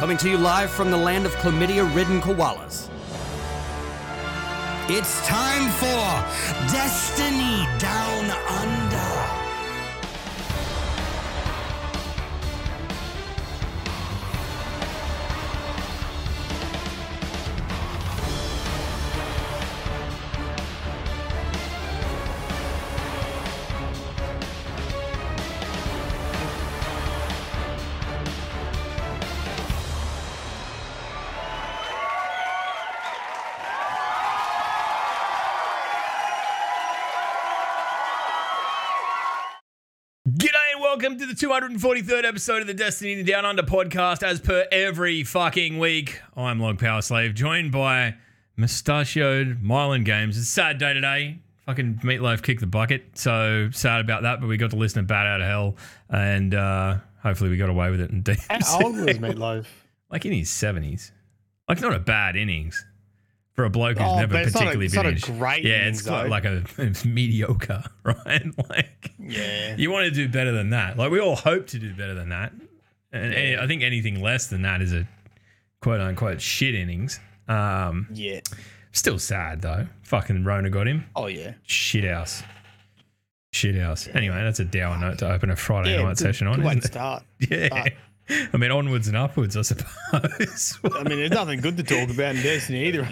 coming to you live from the land of chlamydia ridden koalas. It's time for Destiny Down Under. 243rd episode of the Destiny Down Under podcast. As per every fucking week, I'm Log Power Slave, joined by mustachioed Mylan Games. It's a sad day today. Fucking Meatloaf kicked the bucket, so sad about that. But we got to listen to Bat Out of Hell, and uh, hopefully we got away with it. And How old was Meatloaf? like in his 70s, like not a bad innings for a bloke who's Oh, never but it's not a- particularly it's not a great yeah, it's though. like a it's mediocre, right? Like Yeah. you want to do better than that. Like we all hope to do better than that, and any- I think anything less than that is a quote unquote shit innings. Um, Yeah. still sad though. Fucking Rona got him. Oh yeah. Shit house. Shit house. Anyway, that's a dour note to open a Friday Yeah. night good, session on, good way to start. Yeah. I mean, onwards and upwards, I suppose. I mean, there's nothing good to talk about in Destiny either.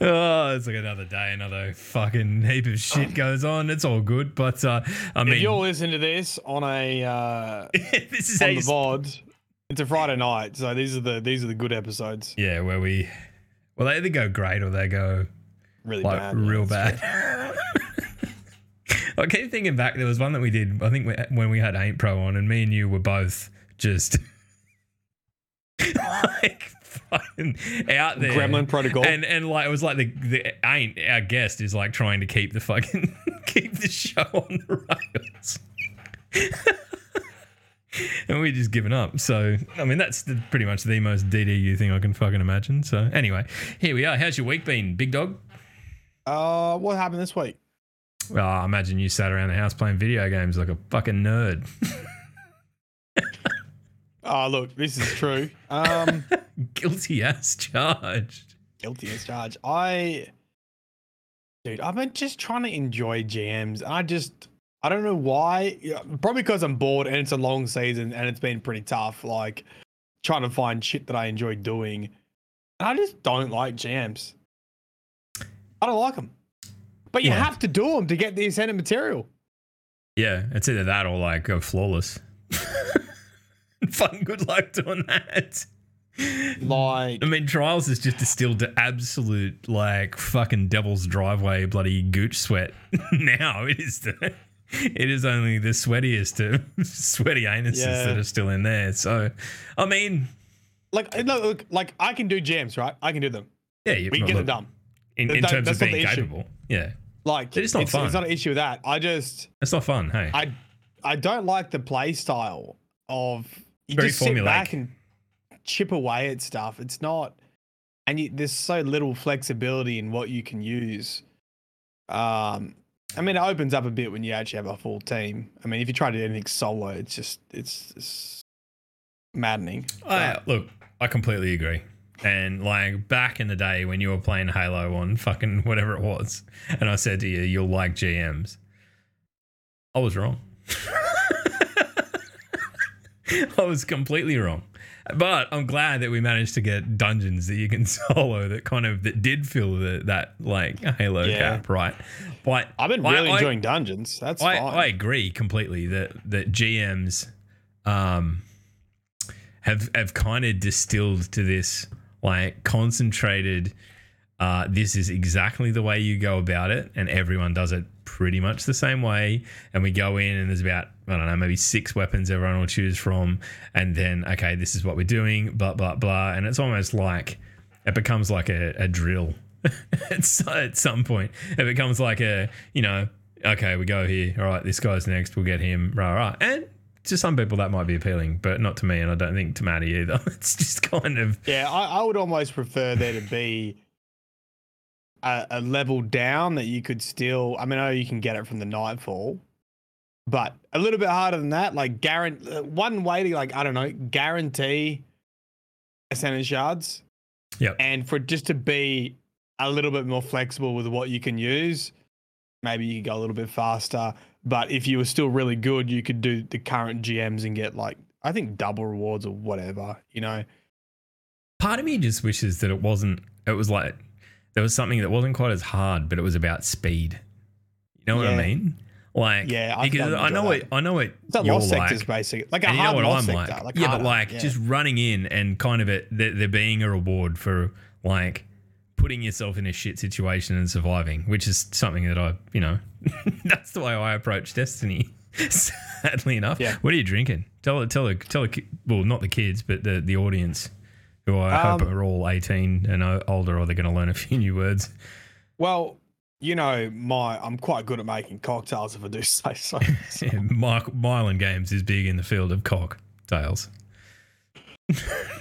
oh, it's like another day, another fucking heap of shit goes on. It's all good, but uh, I if mean, you're listening to this on a uh, this is on the VOD, it's a Friday night, so these are the these are the good episodes. Yeah, where we, well, they either go great or they go Really like bad. real yeah, bad. I keep thinking back. There was one that we did. I think we, when we had Ain't Pro on, and me and you were both just like fucking out there. Gremlin Protocol. And and like it was like the the Ain't our guest is like trying to keep the fucking keep the show on the rails. and we just given up. So I mean, that's the, pretty much the most DDU thing I can fucking imagine. So anyway, here we are. How's your week been, big dog? Uh, what happened this week? Oh, I imagine you sat around the house playing video games like a fucking nerd. Oh, look, this is true. Um, Guilty as charged. guilty as charged. I, dude, I've been just trying to enjoy GMs. I just, I don't know why. Probably because I'm bored and it's a long season and it's been pretty tough. Like trying to find shit that I enjoy doing. And I just don't like jams. I don't like them. But you Yeah. have to do them to get the incentive material. Yeah, it's either that or like go flawless. Fucking good luck doing that. Like, I mean, Trials is just distilled to absolute like fucking devil's driveway bloody gooch sweat. now it is the, it is only the sweatiest of sweaty anuses Yeah. that are still in there. So, I mean, like, look, look, like I can do GMs, right? I can do them. yeah, you We can get look, it done. in, in That- terms of being capable. Yeah, Like, They're not it's, fun. it's not an issue with that. I just, it's not fun. Hey, I I don't like the play style of you Very just sit back and chip away at stuff. It's not, and you, there's so little flexibility in what you can use. Um, I mean, it opens up a bit when you actually have a full team. I mean, if you try to do anything solo, it's just it's, it's maddening. I, look, I completely agree. And like back in the day when you were playing Halo on fucking whatever it was, and I said to you, you'll like GMs. I was wrong. I was completely wrong. But I'm glad that we managed to get dungeons that you can solo that kind of that did fill the, that like Halo Yeah. cap, right? But I've been really I- enjoying dungeons. That's I, fine. I agree completely that that GMs um have have kind of distilled to this like concentrated uh this is exactly the way you go about it and everyone does it pretty much the same way. And we go in and there's about I don't know maybe six weapons everyone will choose from. And then okay this is what we're doing blah blah blah. And it's almost like it becomes like a, a drill. At, at some point it becomes like a you know okay we go here. All right this guy's next. We'll get him. Right right and to some people that might be appealing but not to me and i don't think to maddie either it's just kind of Yeah, I, I would almost prefer there to be a, a level down that you could still. I mean, I know you can get it from the Nightfall, but a little bit harder than that. Like guarantee uh, one way to like I don't know guarantee percentage shards. Yep. And for just to be a little bit more flexible with what you can use, maybe you could go a little bit faster. But if you were still really good, you could do the current GMs and get like I think double rewards or whatever. You know. Part of me just wishes that it wasn't. It was like there was something that wasn't quite as hard, but it was about speed. You know what I mean? Like, Yeah, I because I know it. I know what It's a you're lost like. sectors, basically. Like a and you know hard what lost I'm sector. like. Like yeah, harder, but like yeah. just running in and kind of it there, there being a reward for like putting yourself in a shit situation and surviving, which is something that I, you know, that's the way I approach Destiny. Sadly enough, Yeah. What are you drinking? Tell it tell the tell the well, not the kids, but the the audience, who I hope Um, are all 18 and older, or they're going to learn a few new words. Well, you know, my I'm quite good at making cocktails if I do say so. Yeah, Mike Mylan Games is big in the field of cocktails.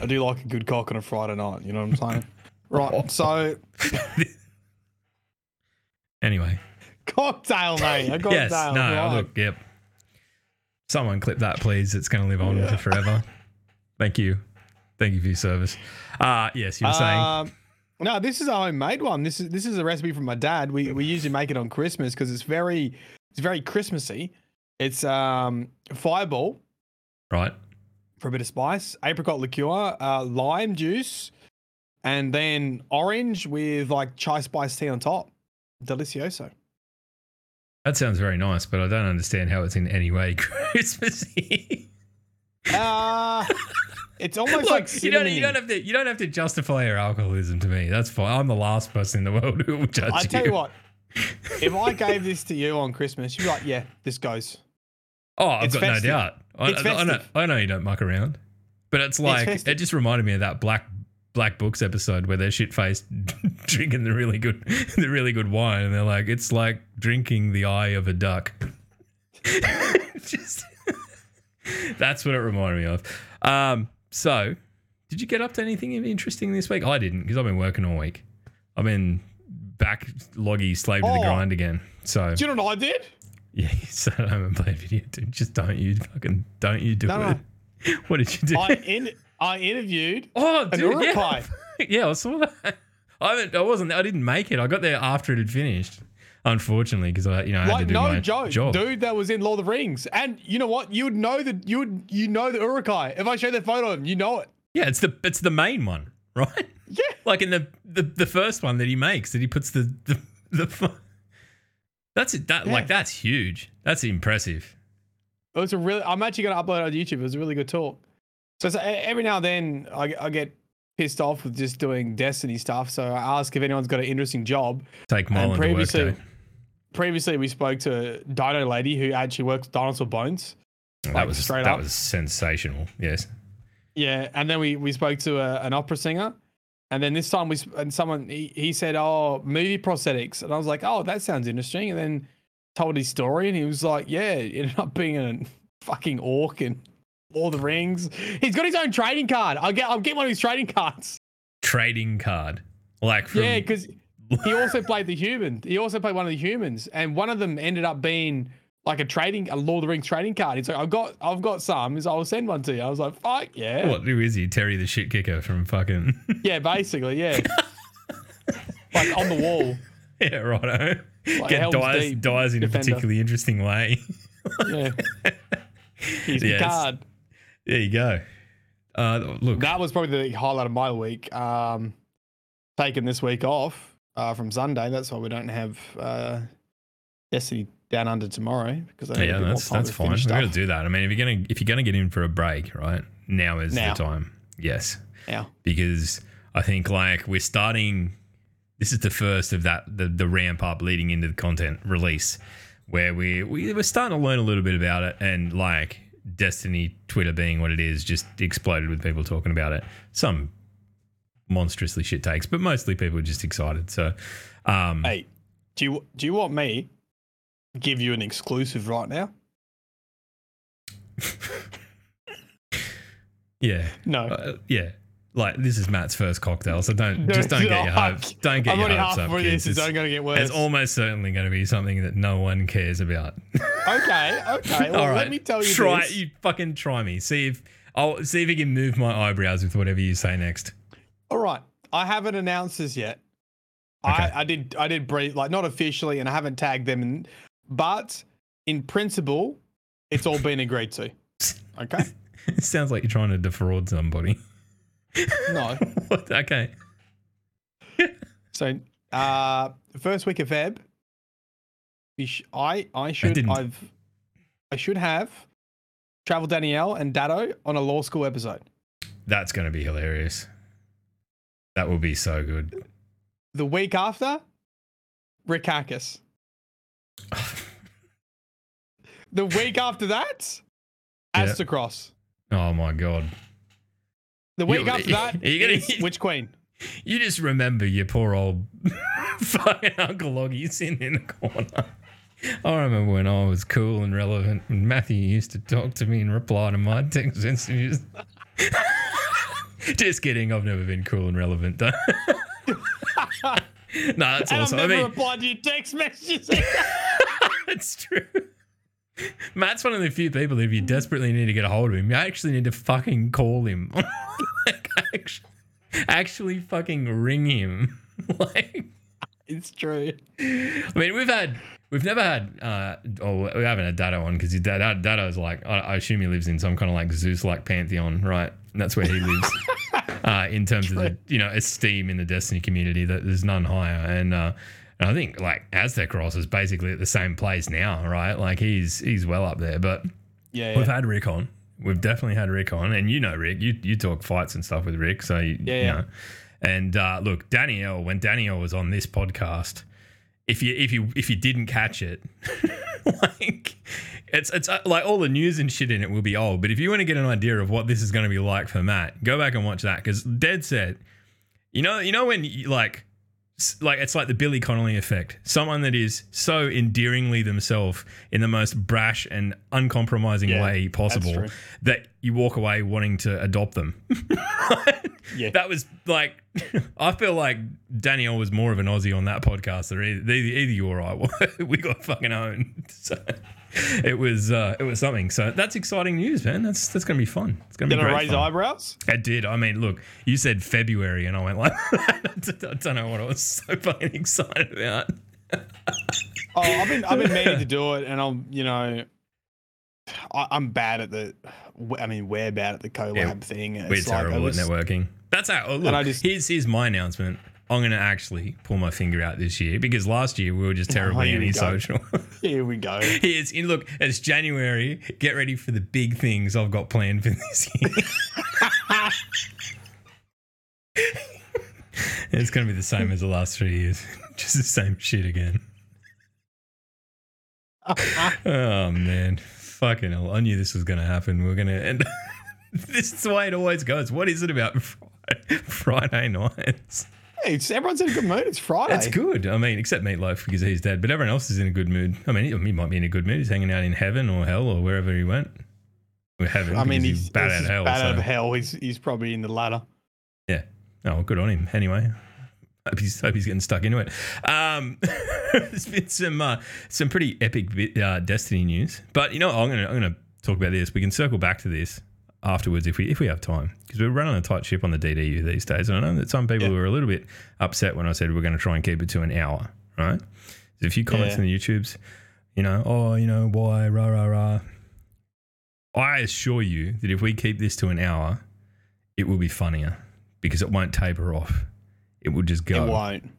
I do like a good cock on a Friday night. You know what I'm saying? Right. So Anyway, cocktail, mate. A cocktail. yes, no, right. look, yep. Someone clip that, please. It's going to live on Yeah. for forever. Thank you, thank you for your service. Uh yes, you were saying. Um, no, this is a homemade one. This is this is a recipe from my dad. We we usually make it on Christmas because it's very it's very Christmassy. It's um fireball right. for a bit of spice, apricot liqueur, uh, lime juice, and then orange with like chai spice tea on top. Delicioso. That sounds very nice, but I don't understand how it's in any way Christmassy. Uh it's almost Look, like you don't you don't have to you don't have to justify your alcoholism to me. That's fine. I'm the last person in the world who will judge you. I tell you what, if I gave this to you on Christmas, you'd be like, yeah, this goes. Oh, I've It's got festive. no doubt. I, It's I, I know. I know you don't muck around, but it's like festive. it just reminded me of that black black books episode where they're shit faced drinking the really good the really good wine, and they're like, it's like drinking the eye of a duck. just that's what it reminded me of. Um, so, did you get up to anything interesting this week? I didn't because I've been working all week. I've been back loggy slave to the Oh. grind again. So Do you know what I did? yeah, you sat at home and played video. Dude, just don't you fucking don't you do No, it. What did you do? I in I interviewed oh, an dude, yeah. Uruk-hai. yeah, I saw that. I haven't. I wasn't. I didn't make it. I got there after it had finished. Unfortunately, because I, you know, I had to Like do no my joke, job. dude. That was in Lord of the Rings, and you know what? You would know that you would you know the Uruk-hai. If I show the photo of him, you know it. Yeah, it's the it's the main one, right? Yeah. Like in the the, the first one that he makes, that he puts the the, the that's it. That like that's huge. That's impressive. It was a really. I'm actually going to upload it on YouTube. It was a really good talk. So, so every now and then, I, I get pissed off with just doing Destiny stuff. So I ask if anyone's got an interesting job. Take And Mullen to work. previously, previously we spoke to Dino Lady who actually works with Dinosaur Bones. Oh, that like, was straight that up. was sensational. Yes. Yeah, and then we we spoke to a, an opera singer, and then this time we and someone he, he said, "Oh, movie prosthetics," and I was like, "Oh, that sounds interesting." And then told his story, and he was like, "Yeah, it ended up being a fucking orc and Lord of the Rings. He's got his own trading card. I'll get I'll get one of his trading cards. Trading card. Like from Yeah, because he also played the human. He also played one of the humans, and one of them ended up being." Like a trading, a Lord of the Rings trading card. He's like, I've got, I've got some. He's like, I'll send one to you. I was like, fuck yeah, What? Who is he? Terry the shit kicker from fucking. yeah, basically, yeah. like on the wall. yeah, righto. Like Get dies, Deep dies in a particularly interesting way. Yeah. He's Yes. the card. There you go. Uh, look, That was probably the highlight of my week. Um, taking this week off uh, from Sunday. That's why we don't have uh, Destiny down under tomorrow because I yeah, that's that's to fine. finish We're gonna do that. I mean, if you're gonna if you're gonna get in for a break, right now is Now. the time. Yes, Yeah. because I think like we're starting. This is the first of that the the ramp up leading into the content release, where we, we we're starting to learn a little bit about it, and like Destiny Twitter being what it is, just exploded with people talking about it. Some monstrously shit takes, but mostly people are just excited. So, um, Hey, do you do you want me to give you an exclusive right now? yeah, No. uh, yeah. Like this is Matt's first cocktail, so don't No, just don't get your hopes. Don't get I'm your hopes up, kids. this. It's It's, only going to get worse. it's almost certainly going to be something that no one cares about. Okay, okay. Well, All right, let me tell you try this. you fucking try me. See if I'll see if you can move my eyebrows with whatever you say next. All right, I haven't announced this yet. Okay. I, I did, I did brief, like not officially, and I haven't tagged them, in, but in principle, it's all been agreed to. Okay. It sounds like you're trying to defraud somebody. No. Okay. So, uh, first week of Feb, sh- I I should didn't- I've I should have Travel Danielle and Datto on a law school episode. That's going to be hilarious. That will be so good. The week after, Rick Hackis. The week after that, Yeah. Aztecross. Oh my god. The week You- after that, gonna- Witch Queen. You just remember your poor old fucking Uncle Loggy sitting in the corner. I remember when I was cool and relevant and Matthew used to talk to me and reply to my text messages. just kidding, I've never been cool and relevant. no, that's And awesome. I've I never mean, replied to your text messages. it's true. Matt's one of the few people that if you desperately need to get a hold of him, you actually need to fucking call him. like, actually, actually fucking ring him. like, it's true. I mean, we've had, we've never had, uh, or we haven't had Datto on because Datto, Datto's like, I, I assume he lives in some kind of like Zeus like pantheon, right? And that's where he lives uh, in terms of the, you know, esteem in the Destiny community that there's none higher. And, uh, and I think like Aztecross is basically at the same place now, right? Like he's he's well up there. But Yeah, we've had Rick on. We've definitely had Rick on, and you know Rick. You you talk fights and stuff with Rick, so you, Yeah, you know. And uh, look, Danielle, when Danielle was on this podcast, if you if you if you didn't catch it, like it's it's uh, like all the news and shit in it will be old. But if you want to get an idea of what this is going to be like for Matt, go back and watch that because Dead said, you know, you know when you, like like it's like the Billy Connolly effect. Someone that is so endearingly themselves in the most brash and uncompromising Yeah, way possible that you walk away wanting to adopt them. Yeah. That was like I feel like Danielle was more of an Aussie on that podcast than either, either, you or I were. we got fucking owned. So it was uh, it was something. So that's exciting news, man. That's that's gonna be fun. It's gonna be Did I raise fun. eyebrows? It did. I mean, look, you said February, and I went like, I don't know what I was so fucking excited about. Oh, I've been I've been meaning to do it, and I'm you know, I, I'm bad at the. I mean, we're bad at the collab Yeah, thing. It's We're like terrible was- at networking. That's how. Oh, look, I just- here's here's my announcement. I'm going to actually pull my finger out this year because last year we were just oh, terribly here we antisocial. Here we go. Here's in look, it's January. Get ready for the big things I've got planned for this year. it's going to be the same as the last three years. Just the same shit again. Oh man, fucking hell! I knew this was going to happen. We are going to end. this is the way it always goes. What is it about Friday, Friday nights? Hey, it's, everyone's in a good mood. It's Friday. That's good. I mean, except Meatloaf because he's dead, but everyone else is in a good mood. I mean, he, he might be in a good mood. He's hanging out in heaven or hell or wherever he went. Or heaven. I mean, because he's, bad he's out of hell. Bad so. out of hell. He's he's probably in the ladder. Yeah. Oh, good on him. Anyway, hope he's, hope he's getting stuck into it. Um, there's been some uh, some pretty epic uh, Destiny news, but you know, I'm gonna I'm gonna talk about this. We can circle back to this afterwards if we if we have time because we're running a tight ship on the DDU these days, and I know that some people Yeah. were a little bit upset when I said we're going to try and keep it to an hour. Right? There's a few comments Yeah. in the YouTubes. You know, oh, you know why, rah rah rah. I assure you that if we keep this to an hour, it will be funnier because it won't taper off. It will just go. It won't.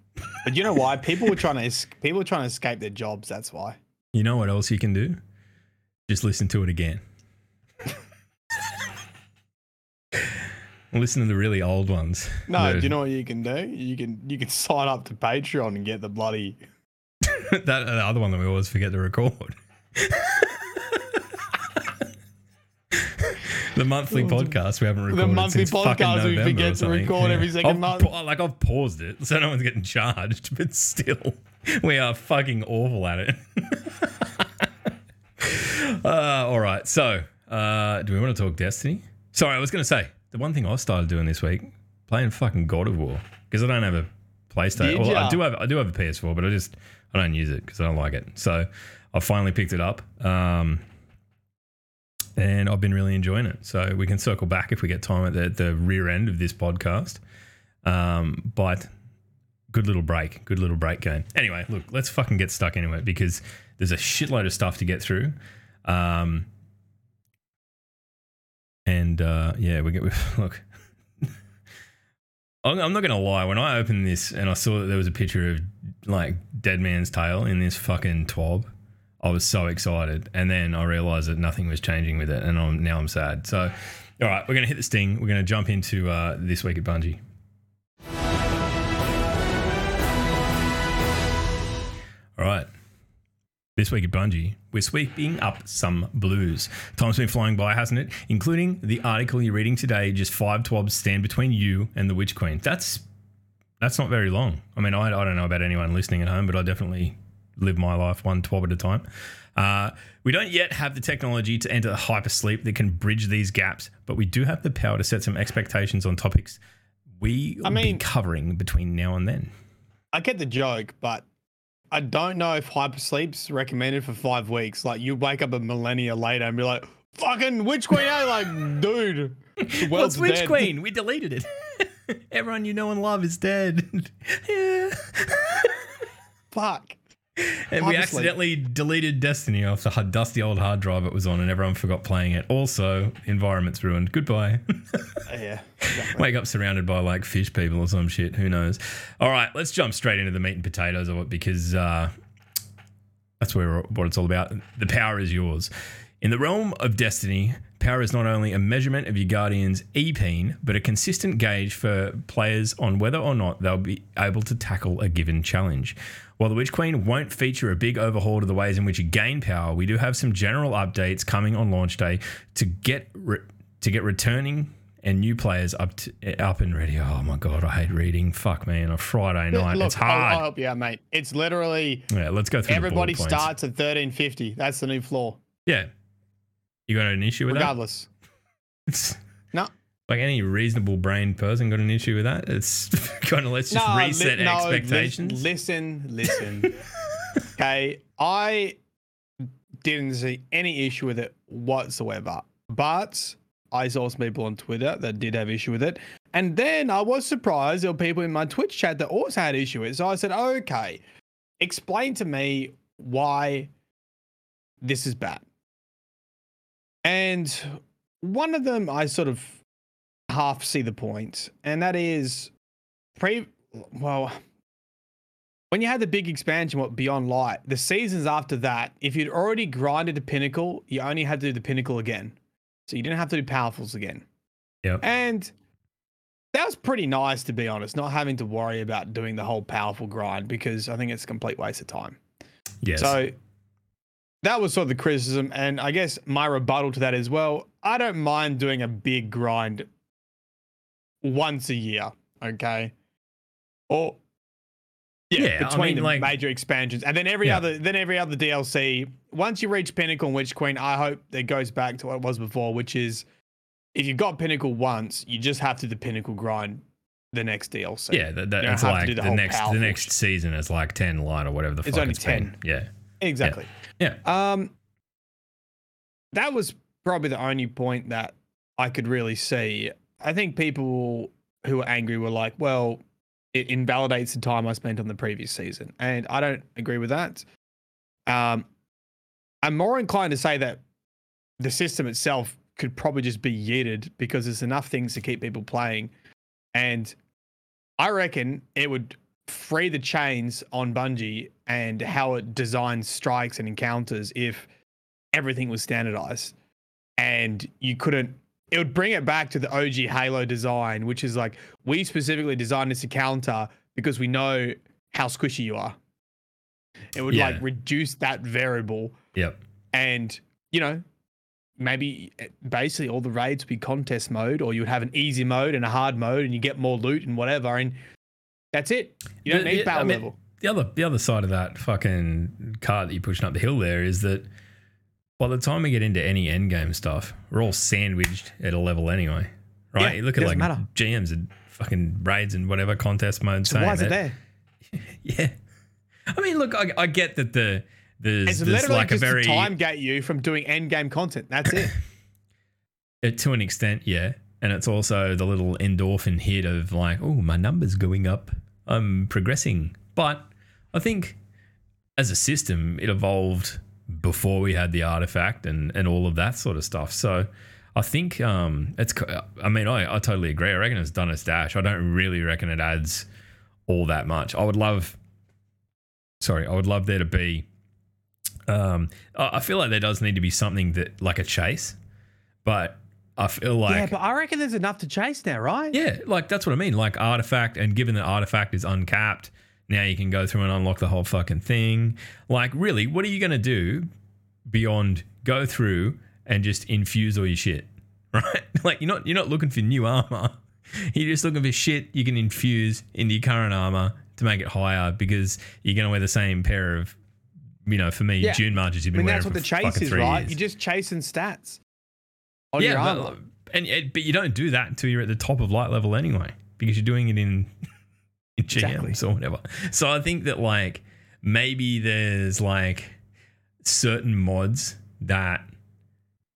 But you know why? People were trying to people were trying to escape their jobs. That's why. You know what else you can do? Just listen to it again. Listen to the really old ones. No, The- do you know what you can do? You can you can sign up to Patreon and get the bloody. that the other one that we always forget to record. the monthly podcast we haven't recorded. The monthly since fucking podcast we November forget or to something. record every second I've month. like I've paused it, so no one's getting charged, but still, we are fucking awful at it. uh, all right, so uh, do we want to talk Destiny? Sorry, I was going to say the one thing I started doing this week playing fucking God of War because I don't have a PlayStation. Well, I do have I do have a PS4, but I just I don't use it because I don't like it. So I finally picked it up. Um, and I've been really enjoying it. So we can circle back if we get time at the, the rear end of this podcast. Um, but good little break, good little break game. Anyway, look, let's fucking get stuck into it because there's a shitload of stuff to get through. Um, and uh, yeah, we get look. I'm not gonna lie. When I opened this and I saw that there was a picture of like Dead Man's Tale in this fucking twab, I was so excited. And then I realized that nothing was changing with it, and I'm, now I'm sad. So, all right, we're gonna hit the sting. We're gonna jump into uh, this week at Bungie. All right. This week at Bungie, we're sweeping up some blues. Time's been flying by, hasn't it? Including the article you're reading today, just five twabs stand between you and the Witch Queen. That's that's not very long. I mean, I, I don't know about anyone listening at home, but I definitely live my life one twab at a time. Uh, we don't yet have the technology to enter the hypersleep that can bridge these gaps, but we do have the power to set some expectations on topics we will I be mean- covering between now and then. I get the joke, but I don't know if hypersleep's recommended for five weeks. Like you wake up a millennia later and be like, "Fucking Witch Queen!" eh?" like, dude, it's Witch dead. Queen. We deleted it. Everyone you know and love is dead. yeah. Fuck. And we accidentally deleted Destiny off the dusty old hard drive it was on, and everyone forgot playing it. Also, environment's ruined. Goodbye. Yeah. Exactly. Wake up surrounded by like fish people or some shit. Who knows? All right, let's jump straight into the meat and potatoes of it because uh, that's where what it's all about. The power is yours. In the realm of Destiny, power is not only a measurement of your Guardian's EPEAN, but a consistent gauge for players on whether or not they'll be able to tackle a given challenge. While the Witch Queen won't feature a big overhaul to the ways in which you gain power, we do have some general updates coming on launch day to get re- to get returning and new players up to, up and ready. Oh my god, I hate reading. Fuck me, on a Friday night, Look, it's I'll, I'll hard. help you out, mate. It's literally yeah, let's go through. everybody the bullet points. starts at 1350. That's the new floor, Yeah, you got an issue with regardless. that? No. Like any reasonable brain person got an issue with that? It's kind of let's just No, li- reset no, lis- expectations. Listen, listen. okay, I didn't see any issue with it whatsoever, but I saw some people on Twitter that did have issue with it, and then I was surprised there were people in my Twitch chat that also had issue with it. So I said, okay, explain to me why this is bad. And one of them, I sort of half see the point, and that is pre well when you had the big expansion what beyond light the seasons after that if you'd already grinded to pinnacle you only had to do the pinnacle again so you didn't have to do powerfuls again Yep. and that was pretty nice to be honest not having to worry about doing the whole powerful grind because i think it's a complete waste of time yes. so that was sort of the criticism, and I guess my rebuttal to that as well. I don't mind doing a big grind once a year, okay? Or Yeah, I between mean, the like- major expansions, and then every Yeah. other then every other DLC. Once you reach Pinnacle and Witch Queen, I hope it goes back to what it was before, which is if you got Pinnacle once, you just have to do the Pinnacle grind the next DLC. yeah, that, that, it's like the, the next the next sh- season is like ten light or whatever the It's fuck only it's been. 10. Yeah, Exactly. Yeah. Um, that was probably the only point that I could really see. I think people who were angry were like, "Well, it invalidates the time I spent on the previous season," and I don't agree with that. Um, I'm more inclined to say that the system itself could probably just be yeeted because there's enough things to keep people playing, and I reckon it would free the chains on Bungie and how it designs strikes and encounters if everything was standardized. And you couldn't it would bring it back to the OG Halo design which is like we specifically designed this encounter because we know how squishy you are it would Yeah. like reduce that variable yep. and you know maybe eh, basically all the raids would be contest mode or you would have an easy mode and a hard mode and you get more loot and whatever and that's it you don't The- need battle I mean, level The other the other side of that fucking cart that you're pushing up the hill there is that by the time we get into any end game stuff, we're all sandwiched at a level anyway. Right? Yeah, you look at like matter. GMs and fucking raids and whatever contest mode so saying why is it that- there Yeah. I mean, look, I, I get that the there's, It's there's literally like a very time gate you from doing end game content. That's it. Uh, to an extent, yeah. And it's also the little endorphin hit of like, oh, my number's going up. I'm progressing. But I think as a system, it evolved before we had the artifact and, and all of that sort of stuff. So I think um, it's, I mean, I, I totally agree. I reckon it's done its dash. I don't really reckon it adds all that much. I would love, sorry, I would love there to be, um, I I feel like there does need to be something that, like a chase, but I feel like yeah, but I reckon there's enough to chase now, right? yeah, like that's what I mean. Like artifact, and given that artifact is uncapped, now you can go through and unlock the whole fucking thing. Like, really, what are you gonna do beyond go through and just infuse all your shit? Right? Like you're not you're not looking for new armor. You're just looking for shit you can infuse into your current armor to make it higher because you're gonna wear the same pair of you know, for me, Yeah. June marches you've I been mean, wearing that's what for the chase is, right? years. You're just chasing stats on your armor. but, and- but you don't do that until you're at the top of light level anyway, because you're doing it in in GMs or whatever. So I think that like maybe there's like certain mods that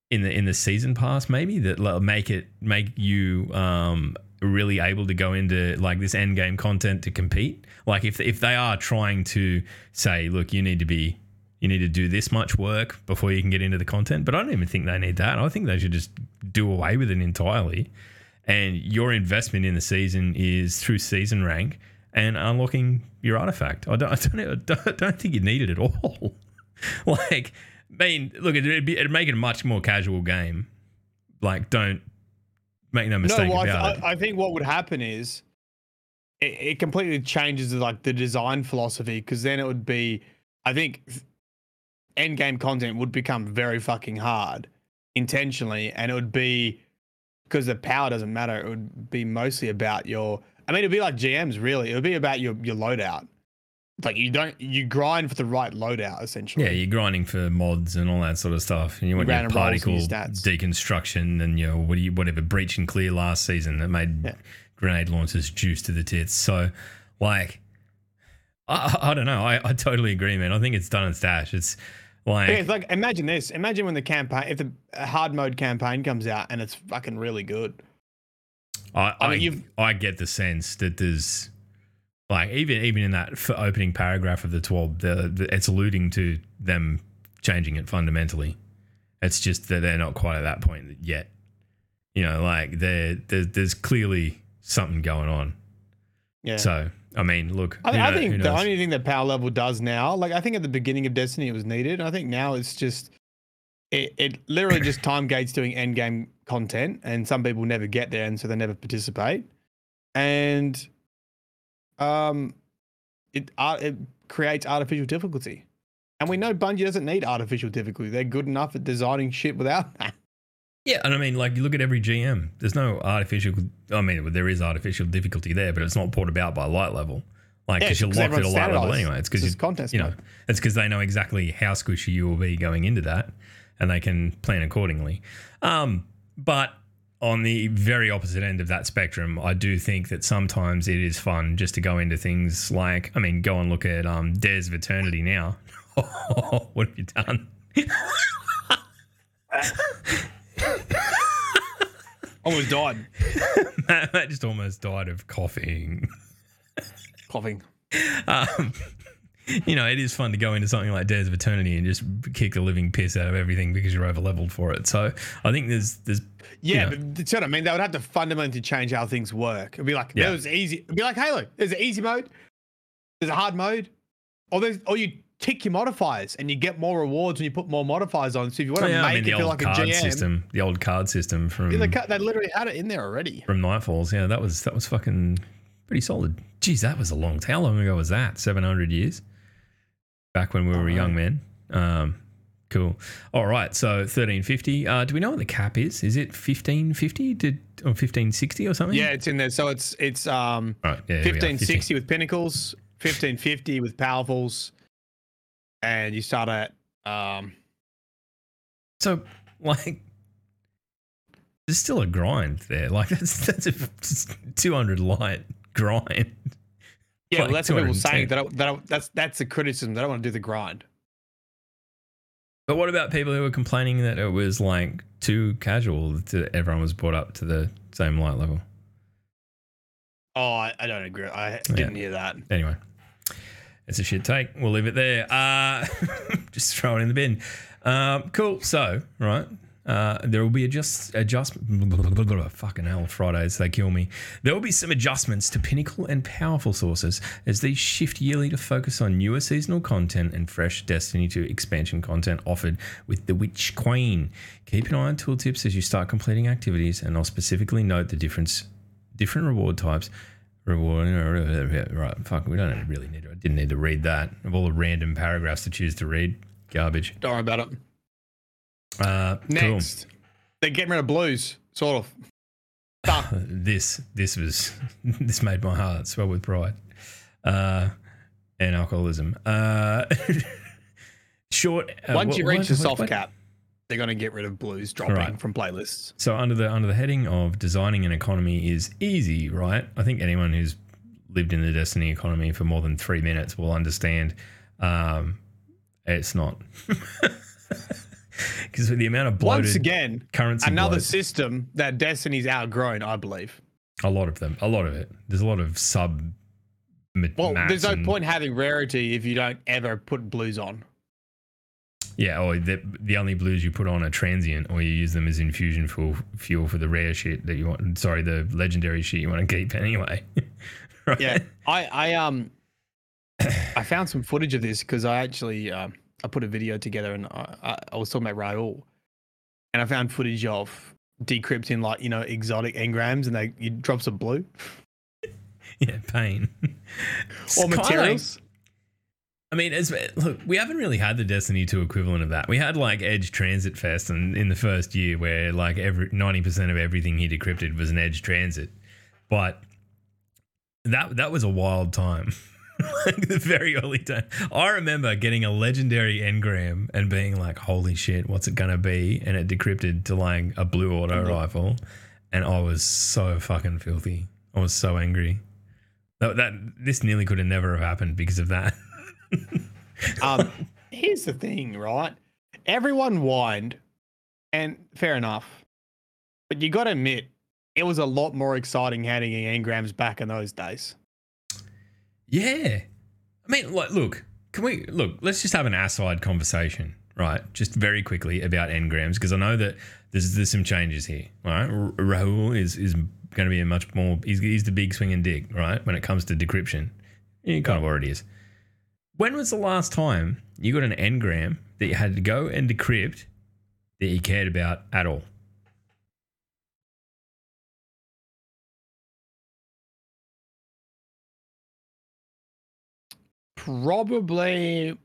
in the in the season pass maybe that make it make you um really able to go into like this end game content to compete. Like if if they are trying to say look you need to be you need to do this much work before you can get into the content but i don't even think they need that. I think they should just do away with it entirely. And your investment in the season is through season rank and unlocking your artifact i don't i don't, I don't, I don't think you need it at all like I mean, look, it'd, be, it'd make it a much more casual game. Like, don't make no mistake no, well, I, about th- it. I think what would happen is it, it completely changes like the design philosophy because then it would be, I think, end game content would become very fucking hard intentionally, and it would be because the power doesn't matter. It would be mostly about your. I mean, it'd be like GMs really. It would be about your your loadout. Like you don't you grind for the right loadout essentially. yeah, you're grinding for mods and all that sort of stuff, and you want your Random and particle your deconstruction and your what do you, whatever breach and clear last season that made Yeah. grenade launchers juice to the tits. So, like, I, I don't know. I, I totally agree, man. I think it's done its dash. It's like Yeah, it's like imagine this. Imagine when the campaign, if the hard mode campaign comes out and it's fucking really good. I, I I, mean, you've- I get the sense that there's like even even in that opening paragraph of the twelve, the, the, it's alluding to them changing it fundamentally. It's just that they're not quite at that point yet. You know, like there there's, clearly something going on. Yeah. So I mean, look, I, I think the only thing that power level does now, like I think at the beginning of Destiny it was needed. I think now it's just it, it literally just time gates doing end game content, and some people never get there, and so they never participate. And um, it art it creates artificial difficulty, and we know Bungie doesn't need artificial difficulty. They're good enough at designing shit without that. Yeah, and I mean, like you look at every GM. There's no artificial. I mean, there is artificial difficulty there, but it's not brought about by light level. Like Yeah, because you're it's 'cause locked at a light level anyway. It's because you, contest you know, mode. it's because they know exactly how squishy you will be going into that, and they can plan accordingly. Um, but on the very opposite end of that spectrum, I do think that sometimes it is fun just to go into things like, I mean, go and look at um, Dares of Eternity now. what have you done? Almost died Matt, Matt just almost died of coughing. coughing. Um, you know, it is fun to go into something like Dares of Eternity and just kick the living piss out of everything because you're over leveled for it. So I think there's there's Yeah, know. but that's what I mean. They would have to fundamentally change how things work. It'd be like Yeah. there was easy. It'd be like Halo. There's an easy mode. There's a hard mode. Or there's or you tick your modifiers and you get more rewards when you put more modifiers on. So if you want to oh, yeah, make I mean the it feel like a card GM, system, the old card system from yeah, they, they literally had it in there already. from Nightfalls. Yeah, that was that was fucking pretty solid. Geez, that was a long. Time. How long ago was that? Seven hundred years. Back when we were know. young men. Um, cool. All right. So thirteen fifty. Uh, do we know what the cap is? Is it fifteen fifty? Did or fifteen sixty or something? Yeah, it's in there. So it's it's um right. Yeah. here we are, 1560 with pinnacles, 1550 with powerfuls, and you start at um So like there's still a grind there. Like that's that's a two hundred light grind. Yeah, well, that's what people 210. saying. That, I, that I, that's that's the criticism. They don't want to do the grind. But what about people who were complaining that it was like too casual That everyone was brought up to the same light level? Oh, I, I don't agree. I didn't hear that. Anyway, it's a shit take. We'll leave it there. Uh, just throw it in the bin. Um, cool. So, right. Uh, there will be adjust adjustment. Fucking hell, Fridays they kill me. There will be some adjustments to Pinnacle and Powerful sources as these shift yearly to focus on newer seasonal content and fresh Destiny 2 expansion content offered with the Witch Queen. Keep an eye on tooltips as you start completing activities, and I'll specifically note the difference, different reward types. Reward, right? Fuck, we don't really need to. I didn't need to read that. Of all the random paragraphs to choose to read, garbage. Don't worry about it. Uh, cool. Next, they're getting rid of blues, sort of. This this was this made my heart swell with pride uh and alcoholism uh short uh, Once what- you what- reach the what- soft what- cap, they're going to get rid of blues dropping Right. from playlists. so under the under the heading of designing an economy is easy right i think anyone who's lived in the destiny economy for more than three minutes will understand um it's not because with the amount of bloated Once again, currency another bloat- system that Destiny's outgrown, I believe. a lot of them a lot of it there's a lot of sub Well, there's no and- point having rarity if you don't ever put blues on. Yeah, or the, the only blues you put on are transient, or you use them as infusion fuel fuel for the rare shit that you want. Sorry, the legendary shit you want to keep anyway. right? Yeah, I, I um, I found some footage of this because I actually um, I put a video together and I, I, was talking about Rahool, and I found footage of decrypting like you know exotic engrams and they you drop some blue yeah, pain. Or like- materials. I mean, as look, we haven't really had the Destiny 2 equivalent of that. We had like Edge Transit Fest, and in the first year, where like every ninety percent of everything he decrypted was an Edge Transit, but that that was a wild time. like the very early time. I remember getting a legendary engram and being like, "Holy shit, what's it gonna be?" And it decrypted to like a blue auto rifle, and I was so fucking filthy. I was so angry. That, that this nearly could have never have happened because of that. Um, here's the thing, right? Everyone whined, and fair enough, but you got to admit it was a lot more exciting handing engrams back in those days. Yeah. I mean, like, look, can we look? Let's just have an aside conversation, right? Just very quickly about engrams because I know that there's there's some changes here. Right, Rahool is is going to be a much more. He's, he's the big swinging dick, right? When it comes to decryption, he kind of already is. When was the last time you got an engram that you had to go and decrypt that you cared about at all? Probably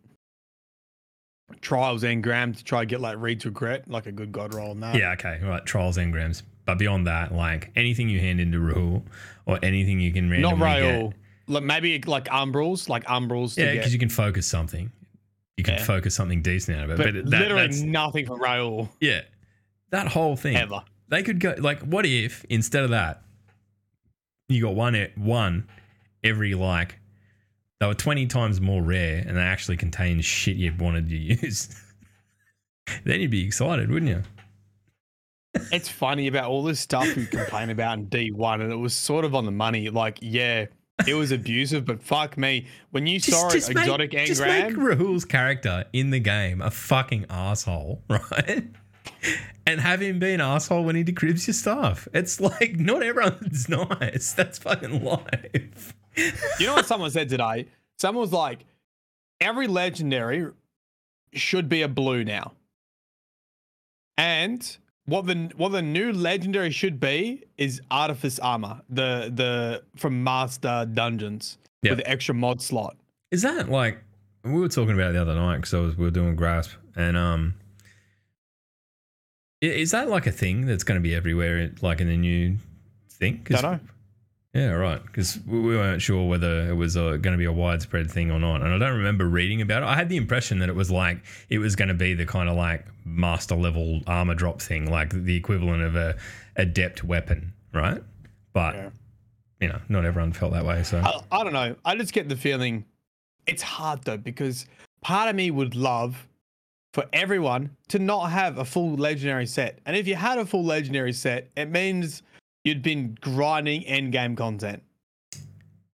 trials engram to try to get like read to regret, like a good god roll that. Yeah, okay, right. Trials engrams, but beyond that, like anything you hand into Rahool or anything you can randomly not get, Like maybe like umbrals, like umbrals. Yeah, because you can focus something. You can Yeah. focus something decent out of it. but, But, that, literally that's nothing from Rahool yeah, that whole thing. ever. They could go like, what if instead of that, you got one one every like they were twenty times more rare, and they actually contained shit you wanted to use. then you'd be excited, wouldn't you? It's funny about all this stuff we complain about in D1, and it was sort of on the money. Like, yeah, it was abusive, but fuck me. When you saw an exotic make, just make Rahool's character in the game a fucking asshole, right? And have him be an asshole when he decrypts your stuff. It's like not everyone's nice. That's fucking life. you know what someone said today? Someone was like, every legendary should be a blue now. And what the what the new legendary should be is artifice armor, the the from master dungeons Yeah. with the extra mod slot. Is that like we were talking about it the other night because we were doing grasp and um, is that like a thing that's going to be everywhere, like in the new thing? Don't know. Yeah, right. Because we we weren't sure whether it was uh, going to be a widespread thing or not, and I don't remember reading about it. I had the impression that it was like it was going to be the kind of like master level armor drop thing, like the equivalent of a adept weapon, right? But Yeah. you know, not everyone felt that way. So I, I don't know. I just get the feeling it's hard though because part of me would love for everyone to not have a full legendary set. And if you had a full legendary set, it means you'd been grinding end game content.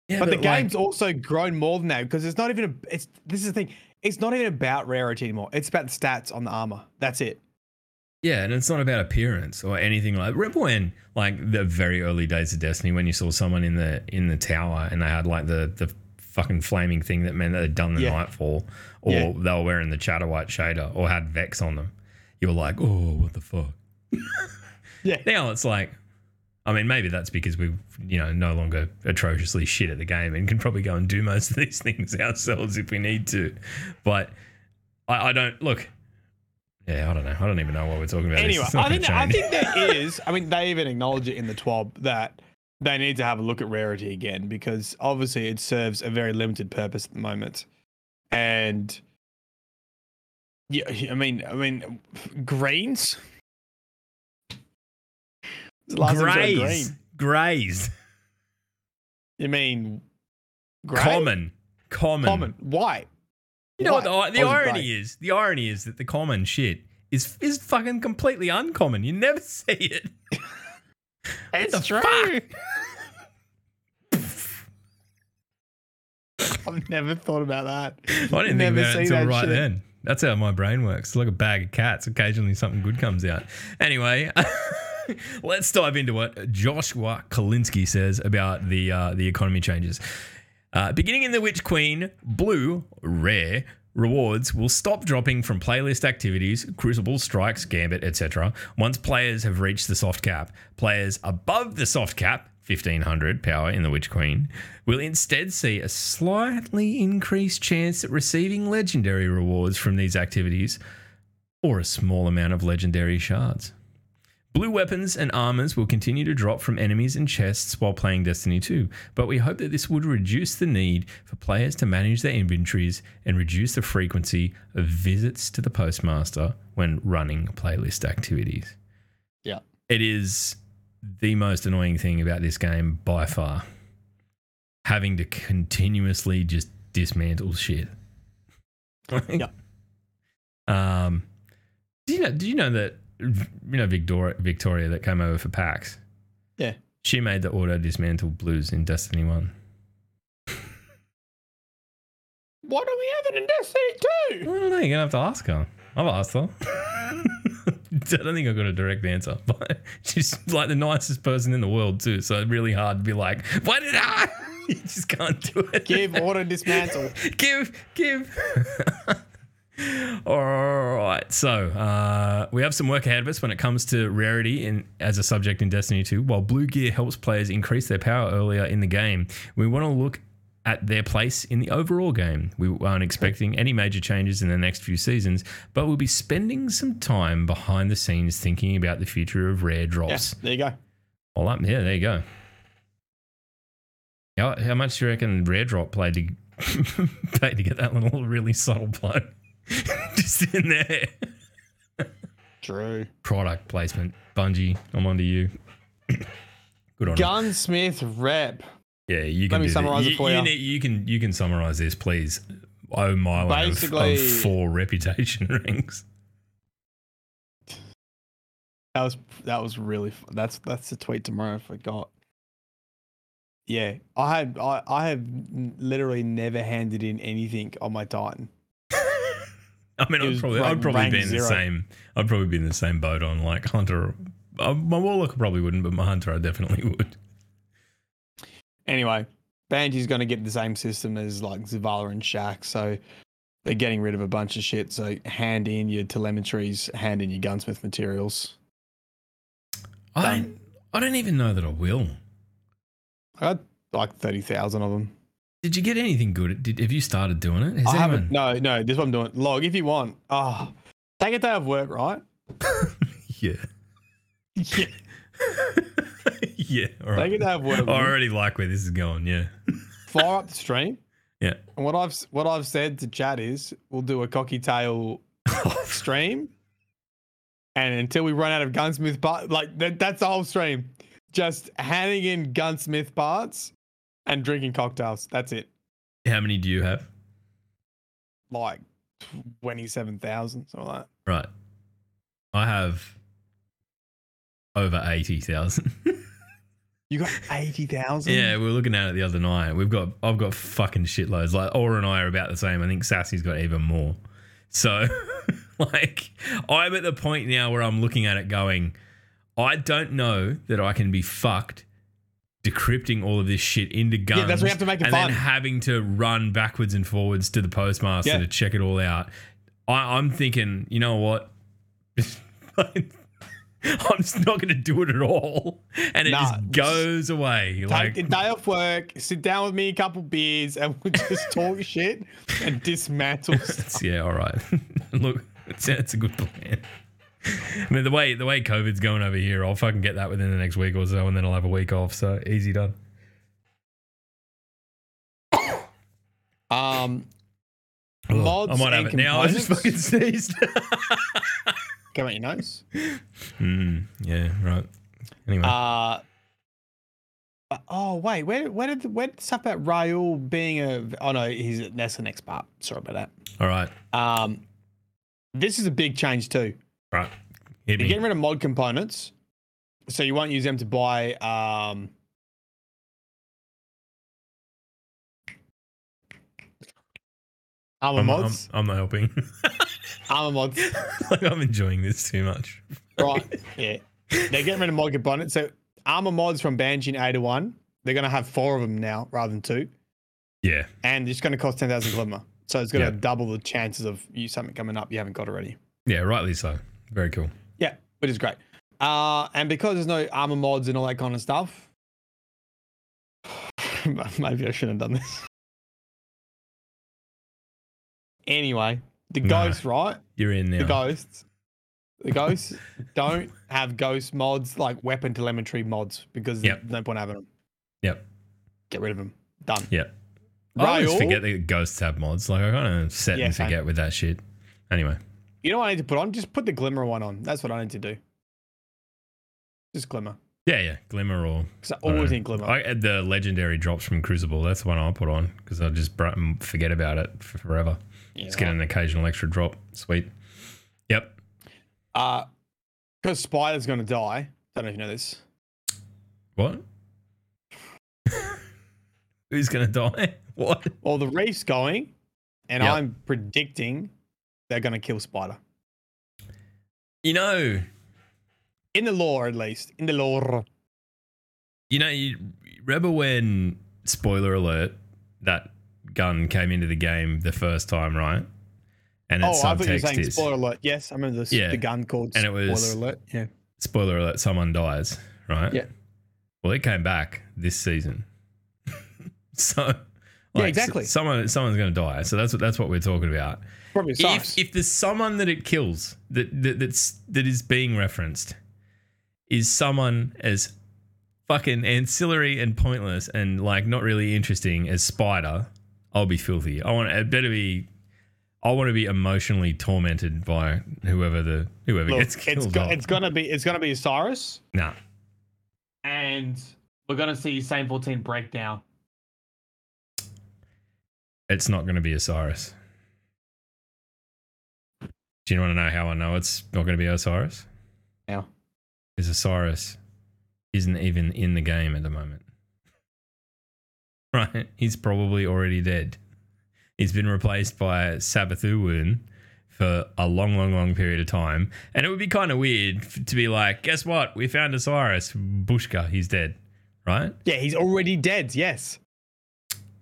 yeah, but, the like- game's also grown more than that because it's not even a, it's this is the thing. It's not even about rarity anymore. It's about the stats on the armor. That's it. Yeah, and it's not about appearance or anything like. Remember when, like the very early days of Destiny, when you saw someone in the in the tower and they had like the the fucking flaming thing that meant that they'd done the Yeah. nightfall, or Yeah. they were wearing the Chatterwhite shader or had Vex on them. You were like, oh, what the fuck? Yeah. Now it's like, I mean, maybe that's because we, you know, no longer atrociously shit at the game and can probably go and do most of these things ourselves if we need to. But I, I don't look. Yeah, I don't know. I don't even know what we're talking about. Anyway, I think I think there is. I mean, they even acknowledge it in the TWAB that they need to have a look at rarity again because obviously it serves a very limited purpose at the moment. And yeah, I mean, I mean, greens. It's the last time I saw a Grays. Grays. You mean grey? Common. Common. Common. White. You know what the, the Or is it irony grey? is? The irony is that the common shit is is fucking completely uncommon. You never see it. It's the true. fuck? I've never thought about that. I didn't Never think about it see until that right shit. then. That's how my brain works. It's like a bag of cats. Occasionally something good comes out. Anyway, let's dive into what Joshua Kalinsky says about the uh, the economy changes. Uh, beginning in the Witch Queen, blue, rare, rewards will stop dropping from playlist activities, Crucible, Strikes, Gambit, etc. once players have reached the soft cap. Players above the soft cap, 1500 power in the Witch Queen, will instead see a slightly increased chance at receiving legendary rewards from these activities or a small amount of legendary shards. Blue weapons and armors will continue to drop from enemies and chests while playing Destiny 2, but we hope that this would reduce the need for players to manage their inventories and reduce the frequency of visits to the postmaster when running playlist activities. Yeah. It is the most annoying thing about this game by far. Having to continuously just dismantle shit. Yeah. Um, do you know? Do you know that you know Victoria, Victoria that came over for PAX? Yeah. She made the auto dismantle blues in Destiny One. Why do we have it in Destiny 2? I don't know. You're gonna have to ask her. I've asked her. I don't think I got a direct answer, but she's like the nicest person in the world too. So it's really hard to be like, "Why did I?" You just can't do it. Give auto dismantle. give, give. All right, so uh, we have some work ahead of us when it comes to rarity in as a subject in Destiny 2. While Blue Gear helps players increase their power earlier in the game, we want to look at their place in the overall game. We aren't expecting any major changes in the next few seasons, but we'll be spending some time behind the scenes thinking about the future of rare drops. There you go. All up, yeah, there you go. How, how much do you reckon Rare Drop played to paid to get that little really subtle blow just in there? True. Product placement, Bungie. I'm onto you. Good on you. Gunsmith rep. Yeah, you can Let me summarise this. it for you, ya. need- you can you can summarize this, please. Oh my way of, Basically- of four reputation rings. That was that was really f- that's that's the tweet tomorrow. If I forgot. Yeah, I had I, I have literally never handed in anything on my Titan. I mean, I'd probably, like I'd probably be in the same. I'd probably be in the same boat on like Hunter. Uh, my Warlock probably wouldn't, but my Hunter I definitely would. Anyway, Bungie's going to get the same system as like Zavala and Shaxx, so they're getting rid of a bunch of shit. So hand in your telemetries, hand in your gunsmith materials. I Done. don't, I don't even know that I will. I got like thirty thousand of them. Did you get anything good? Did, have you started doing it? Has I anyone? haven't. No, no. This is what I'm doing. Log if you want. Ah, take a day of work, right? Yeah. Yeah. yeah. All Take a day of work. I already like where this is going. Yeah. fire up the stream. Yeah. And what I've what I've said to Chad is we'll do a cocky tail stream, and until we run out of gunsmith, parts, like that, that's the whole stream. just handing in gunsmith parts and drinking cocktails. That's it. How many do you have? Like twenty-seven thousand, something like that. Right. I have over 80,000. You got eighty thousand. yeah, we were looking at it the other night. We've got, I've got fucking shitloads. Like, Aura and I are about the same. I think Sassy's got even more. So, like, I'm at the point now where I'm looking at it going, I don't know that I can be fucked decrypting all of this shit into guns. Yeah, that's you have to make it and fun. then having to run backwards and forwards to the postmaster Yeah. to check it all out. I, I'm thinking, you know what? I'm just not going to do it at all, and it Nah, just goes away. Take Like, a day off work, sit down with me, a couple beers, and we'll just talk shit and dismantle stuff. Yeah, all right. Look, it's, it's a good plan. I mean, the way the way COVID's going over here, I'll fucking get that within the next week or so, and then I'll have a week off. So easy done. Um, Oh, Mods I might have it now. I just fucking sneezed. come out your nose. mm, yeah, right. Anyway, Uh, uh, oh wait, where where did where did stuff about Rahool being a? Oh no, he's that's the next part. Sorry about that. all right, Um, this is a big change too. Right. Hit You're me. getting rid of mod components, so you won't use them to buy. Um, armor I'm, I'm, mods. I'm not helping. armor mods. like I'm enjoying this too much. Right. Yeah. They're getting rid of mod components. So armor mods from Banshee and Ada-1, they're gonna have four of them now rather than two. Yeah, And it's gonna cost ten thousand glimmer. So it's gonna Yeah. double the chances of you something coming up you haven't got already. yeah, rightly so. Very cool. Yeah, which is great. Uh and because there's no armor mods and all that kind of stuff. Maybe I shouldn't have done this. Anyway, the No. ghosts, right? You're in now. The ghosts. The ghosts don't have ghost mods like weapon telemetry mods because Yep. there's no point having them. Yep. Get rid of them. Done. Yep. I always forget that ghosts have mods. Like I kind of set Yeah, and same. forget with that shit. Anyway, You know what I need to put on? Just put the glimmer one on. That's what I need to do. Just glimmer. yeah, yeah, glimmer or Because I always need glimmer. I had the legendary drops from Crucible. That's the one I put on because I just forget about it for forever. Yeah, Just get an occasional extra drop. Sweet. Yep. Uh, because Spider's going to die. I Don't know if you know this. What? Who's gonna die? What? Well, the reef's going, and Yep. I'm predicting they're going to kill Spider. You know, In the lore, at least. In the lore. you know, you remember when spoiler alert that gun came into the game the first time, right? And Oh, its I thought you were saying is spoiler alert. Yes, I remember this, Yeah. the gun called And it was, spoiler alert. Yeah. spoiler alert, someone dies, right? Yeah. Well, it came back this season. so Yeah, exactly. someone someone's gonna die. So that's what that's what we're talking about. Probably. If if the someone that it kills that, that that's that is being referenced is someone as fucking ancillary and pointless and like not really interesting as Spider, I'll be filthy. I want it better be. I want to be emotionally tormented by whoever the whoever Look, gets it's, killed. go- it's gonna be it's gonna be Osiris, nah. and we're gonna see Saint-14 breakdown. It's not going to be Osiris. Do you want to know how I know it's not going to be Osiris? How? Because Osiris isn't even in the game at the moment. Right? He's probably already dead. He's been replaced by Savathun for a long, long, long period of time. And it would be kind of weird to be like, guess what? We found Osiris. Bushka, he's dead. Right? Yeah, he's already dead. Yes.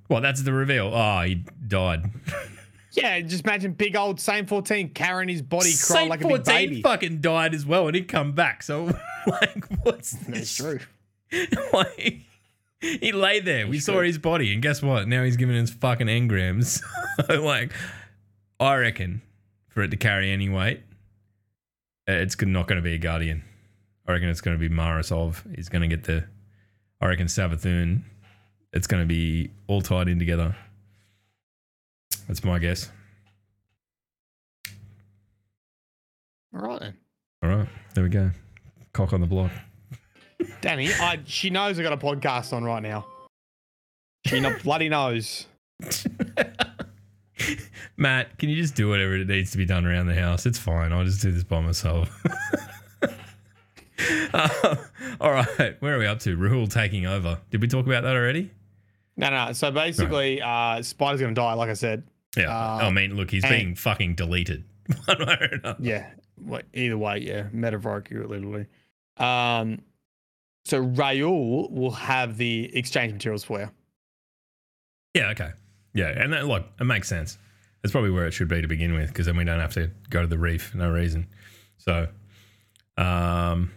Well, that's the reveal. Oh, he died. Yeah, just imagine big old Saint-14 carrying his body crying Saint like a big 14 baby. fucking died as well and he'd come back. So, like, what's That's this? true. like, he lay there. We saw his body, and guess what? Now he's giving us fucking engrams. So, like, I reckon for it to carry any weight, uh, it's not going to be a Guardian. I reckon it's going to be Mara Sov. He's going to get the. I reckon Savathun. It's going to be all tied in together. That's my guess. All right then. All right, there we go. Cock on the block. Danny, I, she knows I got a podcast on right now. She not bloody knows. Matt, can you just do whatever it needs to be done around the house? It's fine. I'll just do this by myself. Uh, all right, where are we up to? Rahool taking over. Did we talk about that already? No, no. So basically, uh, Spider's gonna die, like I said. Yeah. Uh, I mean, look, he's and- being fucking deleted. One way or another. Yeah. Well, either way, yeah. Metaphorically, literally. Um, so Rahool will have the exchange materials for you. Yeah, okay. Yeah, and that, look, it makes sense. That's probably where it should be to begin with, because then we don't have to go to the reef for no reason. So, um,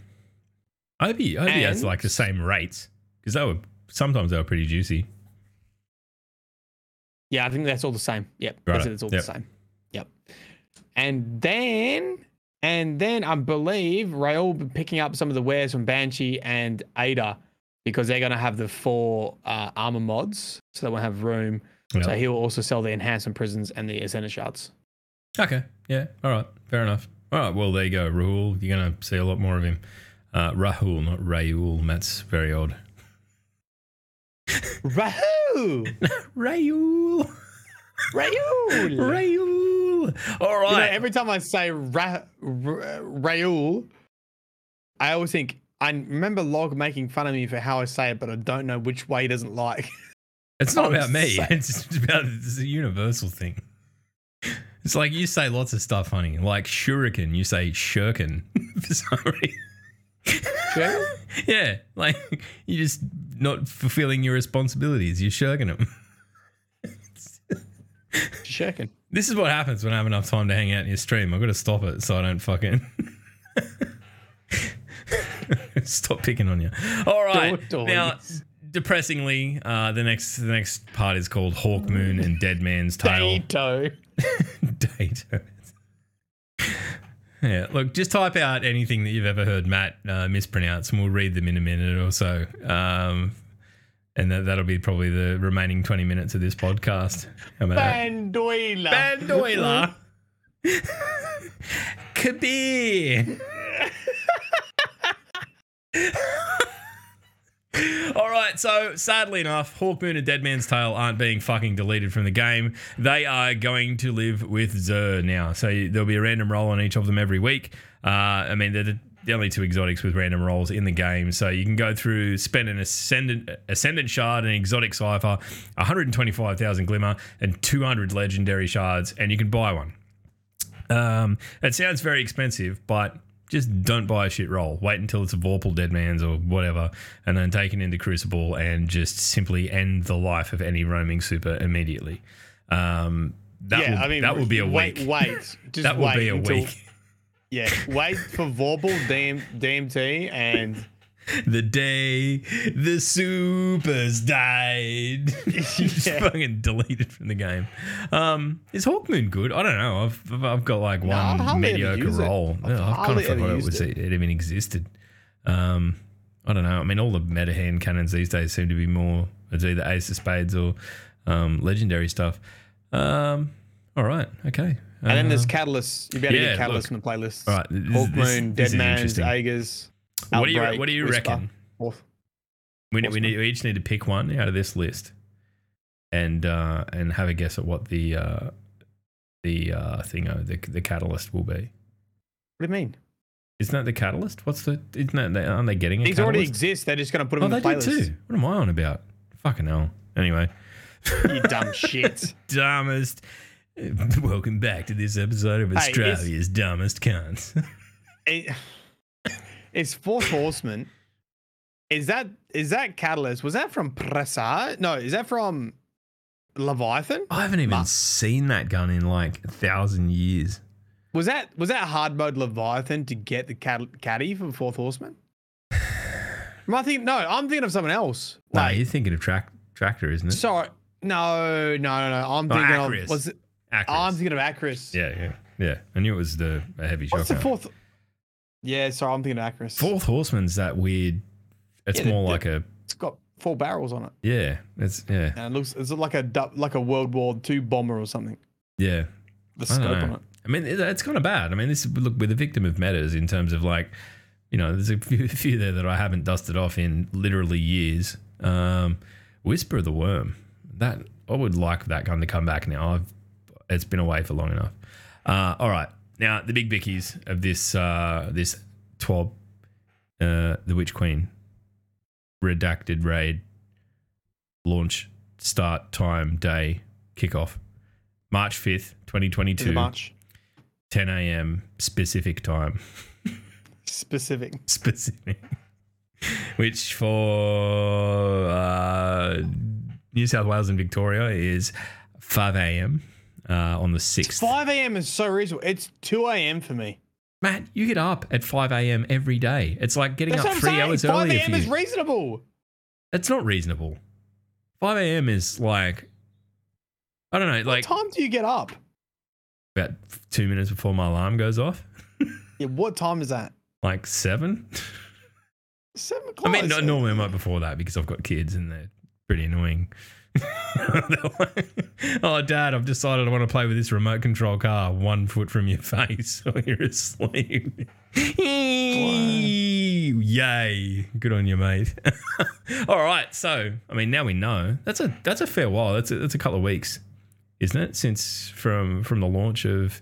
I hope he, I hope he has like the same rates, because they were sometimes they were pretty juicy. Yeah, I think that's all the same. Yep. That's it. It's all Yep. the same. Yep. And then, and then I believe Rahool will be picking up some of the wares from Banshee and Ada because they're going to have the four uh, armor mods, so they won't have room. Yeah. So he will also sell the enhancement prisons and the ascendant shards. Okay. Yeah. All right. Fair enough. All right. Well, there you go. Rahul. You're going to see a lot more of him. Uh, Rahul, not Raul. That's very odd. Raul! Raul. Raul! Raul. All You know, every time I say Ra- I always think, I remember Log making fun of me for how I say it, but I don't know which way he doesn't like. It's not about me. say- It's about it's a universal thing. It's like you say lots of stuff honey. like shuriken. You say shirkin for some reason. Sure? Yeah, like you're just not fulfilling your responsibilities. You're shirking them. Checking. This is what happens when I have enough time to hang out in your stream. I've got to stop it so I don't fucking stop picking on you. All right, now depressingly, uh, the next the next part is called Hawkmoon and Dead Man's Tale. Dato. Data. Yeah, look, just type out anything that you've ever heard Matt uh, mispronounce, and we'll read them in a minute or so. Um, and that, that'll be probably the remaining 20 minutes of this podcast. How about that? Bandoila. Bandoila. Kabir. All right, so sadly enough, Hawkmoon and Dead Man's Tale aren't being fucking deleted from the game. They are going to live with Xur now. So there'll be a random roll on each of them every week. Uh, I mean, they're the, the only two exotics with random rolls in the game. So you can go through, spend an Ascendant, Ascendant Shard, an Exotic Cipher, 125,000 Glimmer, and 200 Legendary Shards, and you can buy one. Um, it sounds very expensive, but just don't buy a shit roll. Wait until it's a Vorpal Dead Man's or whatever, and then take it into Crucible and just simply end the life of any roaming super immediately. Um, that yeah, will, I mean, that will be a wait, week. Wait, just that will wait be a until, week. Yeah, wait for Vorpal, DM, DMT, and The day the supers died, just Yeah. fucking deleted from the game. Um, is Hawkmoon good? I don't know. I've I've- got like No, one mediocre roll. I've Yeah, I've kind of forgot it was it. it even existed. Um, I don't know. I mean, all the meta hand cannons these days seem to be more it's either Ace of Spades or um, legendary stuff. Um, all right, okay. and then there's Uh, Catalyst. You better yeah, get Catalyst look. from the playlist. all right. This, Hawkmoon, this, Dead this is Man's. Aegis. What do you what do you Whisper. reckon? Fourth. We, we, need, we each need to pick one out of this list, and uh, and have a guess at what the uh, the uh, thing uh, the the catalyst will be. What do you mean? Isn't that the catalyst? What's the? Isn't that aren't they getting a These catalyst? already exist. They're just going to put Oh, them they in the playlist. too. What am I on about? Fucking hell. Anyway, You dumb shit. dumbest. Welcome back to this episode of Hey, Australia's dumbest cunts. It- it's Fourth Horseman. Is that is that Catalyst? Was that from Pressar? No, is that from Leviathan? I haven't even Ma- seen that gun in like a thousand years. Was that was that hard mode Leviathan to get the cat, caddy from Fourth Horseman? Am I thinking? No, I'm thinking of someone else. No, Wait, you're thinking of track tractor, isn't it? sorry, no, no, no, no. I'm Oh, thinking Acrius. of was it, Acrius. I'm thinking of Acrius. Yeah, yeah, yeah. I knew it was the a heavy What's the fourth? Yeah, sorry, I'm thinking of Acrius. Fourth Horseman's that weird. It's Yeah, the- more the- like a It's got four barrels on it, yeah. It's yeah, and it looks it's like a du- like a World War II bomber or something. yeah. The I don't scope know. on it. I mean, it, it's kind of bad. I mean, this look we're the victim of metas in terms of like you know, there's a few, few there that I haven't dusted off in literally years. Um, Whisper of the Worm. That I would like that gun to come back now. I've it's been away for long enough. Uh, all right, now the big bickies of this uh, this twelve, uh, the Witch Queen, redacted raid, launch, start time, day, kickoff, March fifth, twenty twenty two, much 10 a.m. specific time. specific. specific, which for uh, New South Wales and Victoria is 5 a.m. Uh, on the 6th. 5 a.m. is so reasonable. It's 2 a.m. for me. Matt, you get up at 5 a.m. every day. It's like getting That's up three saying. hours 5 earlier a.m. is reasonable. That's not reasonable. 5 a.m. is like, I don't know, like what time do you get up? about two minutes before my alarm goes off. Yeah, what time is that? Like seven. Seven O'clock, I mean, no, normally I'm up before that because I've got kids and they're pretty annoying. Oh, Dad, I've decided I want to play with this remote control car one foot from your face while you're asleep. Yay. Good on you, mate. All right. So, I mean, now we know. That's a that's a fair while. That's a, that's a couple of weeks, isn't it? Since from from the launch of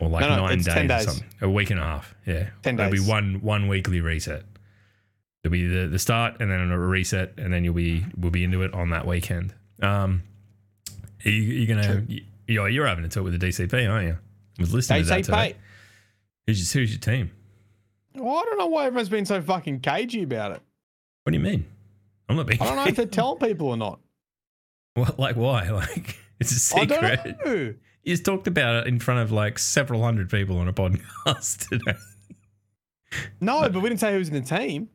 or like No, no, nine it's days, or something. A week and a half. Yeah. 10 That'll days. be one one weekly reset. There'll be the, the start and then a reset, and then you'll be we'll be into it on that weekend. Um, are you, you gonna you, you're, you're having a talk with the DCP, aren't you? I was listening to that today. DCP. Who's your, who's your team? Well, I don't know why everyone's been so fucking cagey about it. What do you mean? I'm not being. I don't know if they're telling people or not. What, like why? Like it's a secret. I don't know. You just talked about it in front of like several hundred people on a podcast today. No, but we didn't say who's in the team.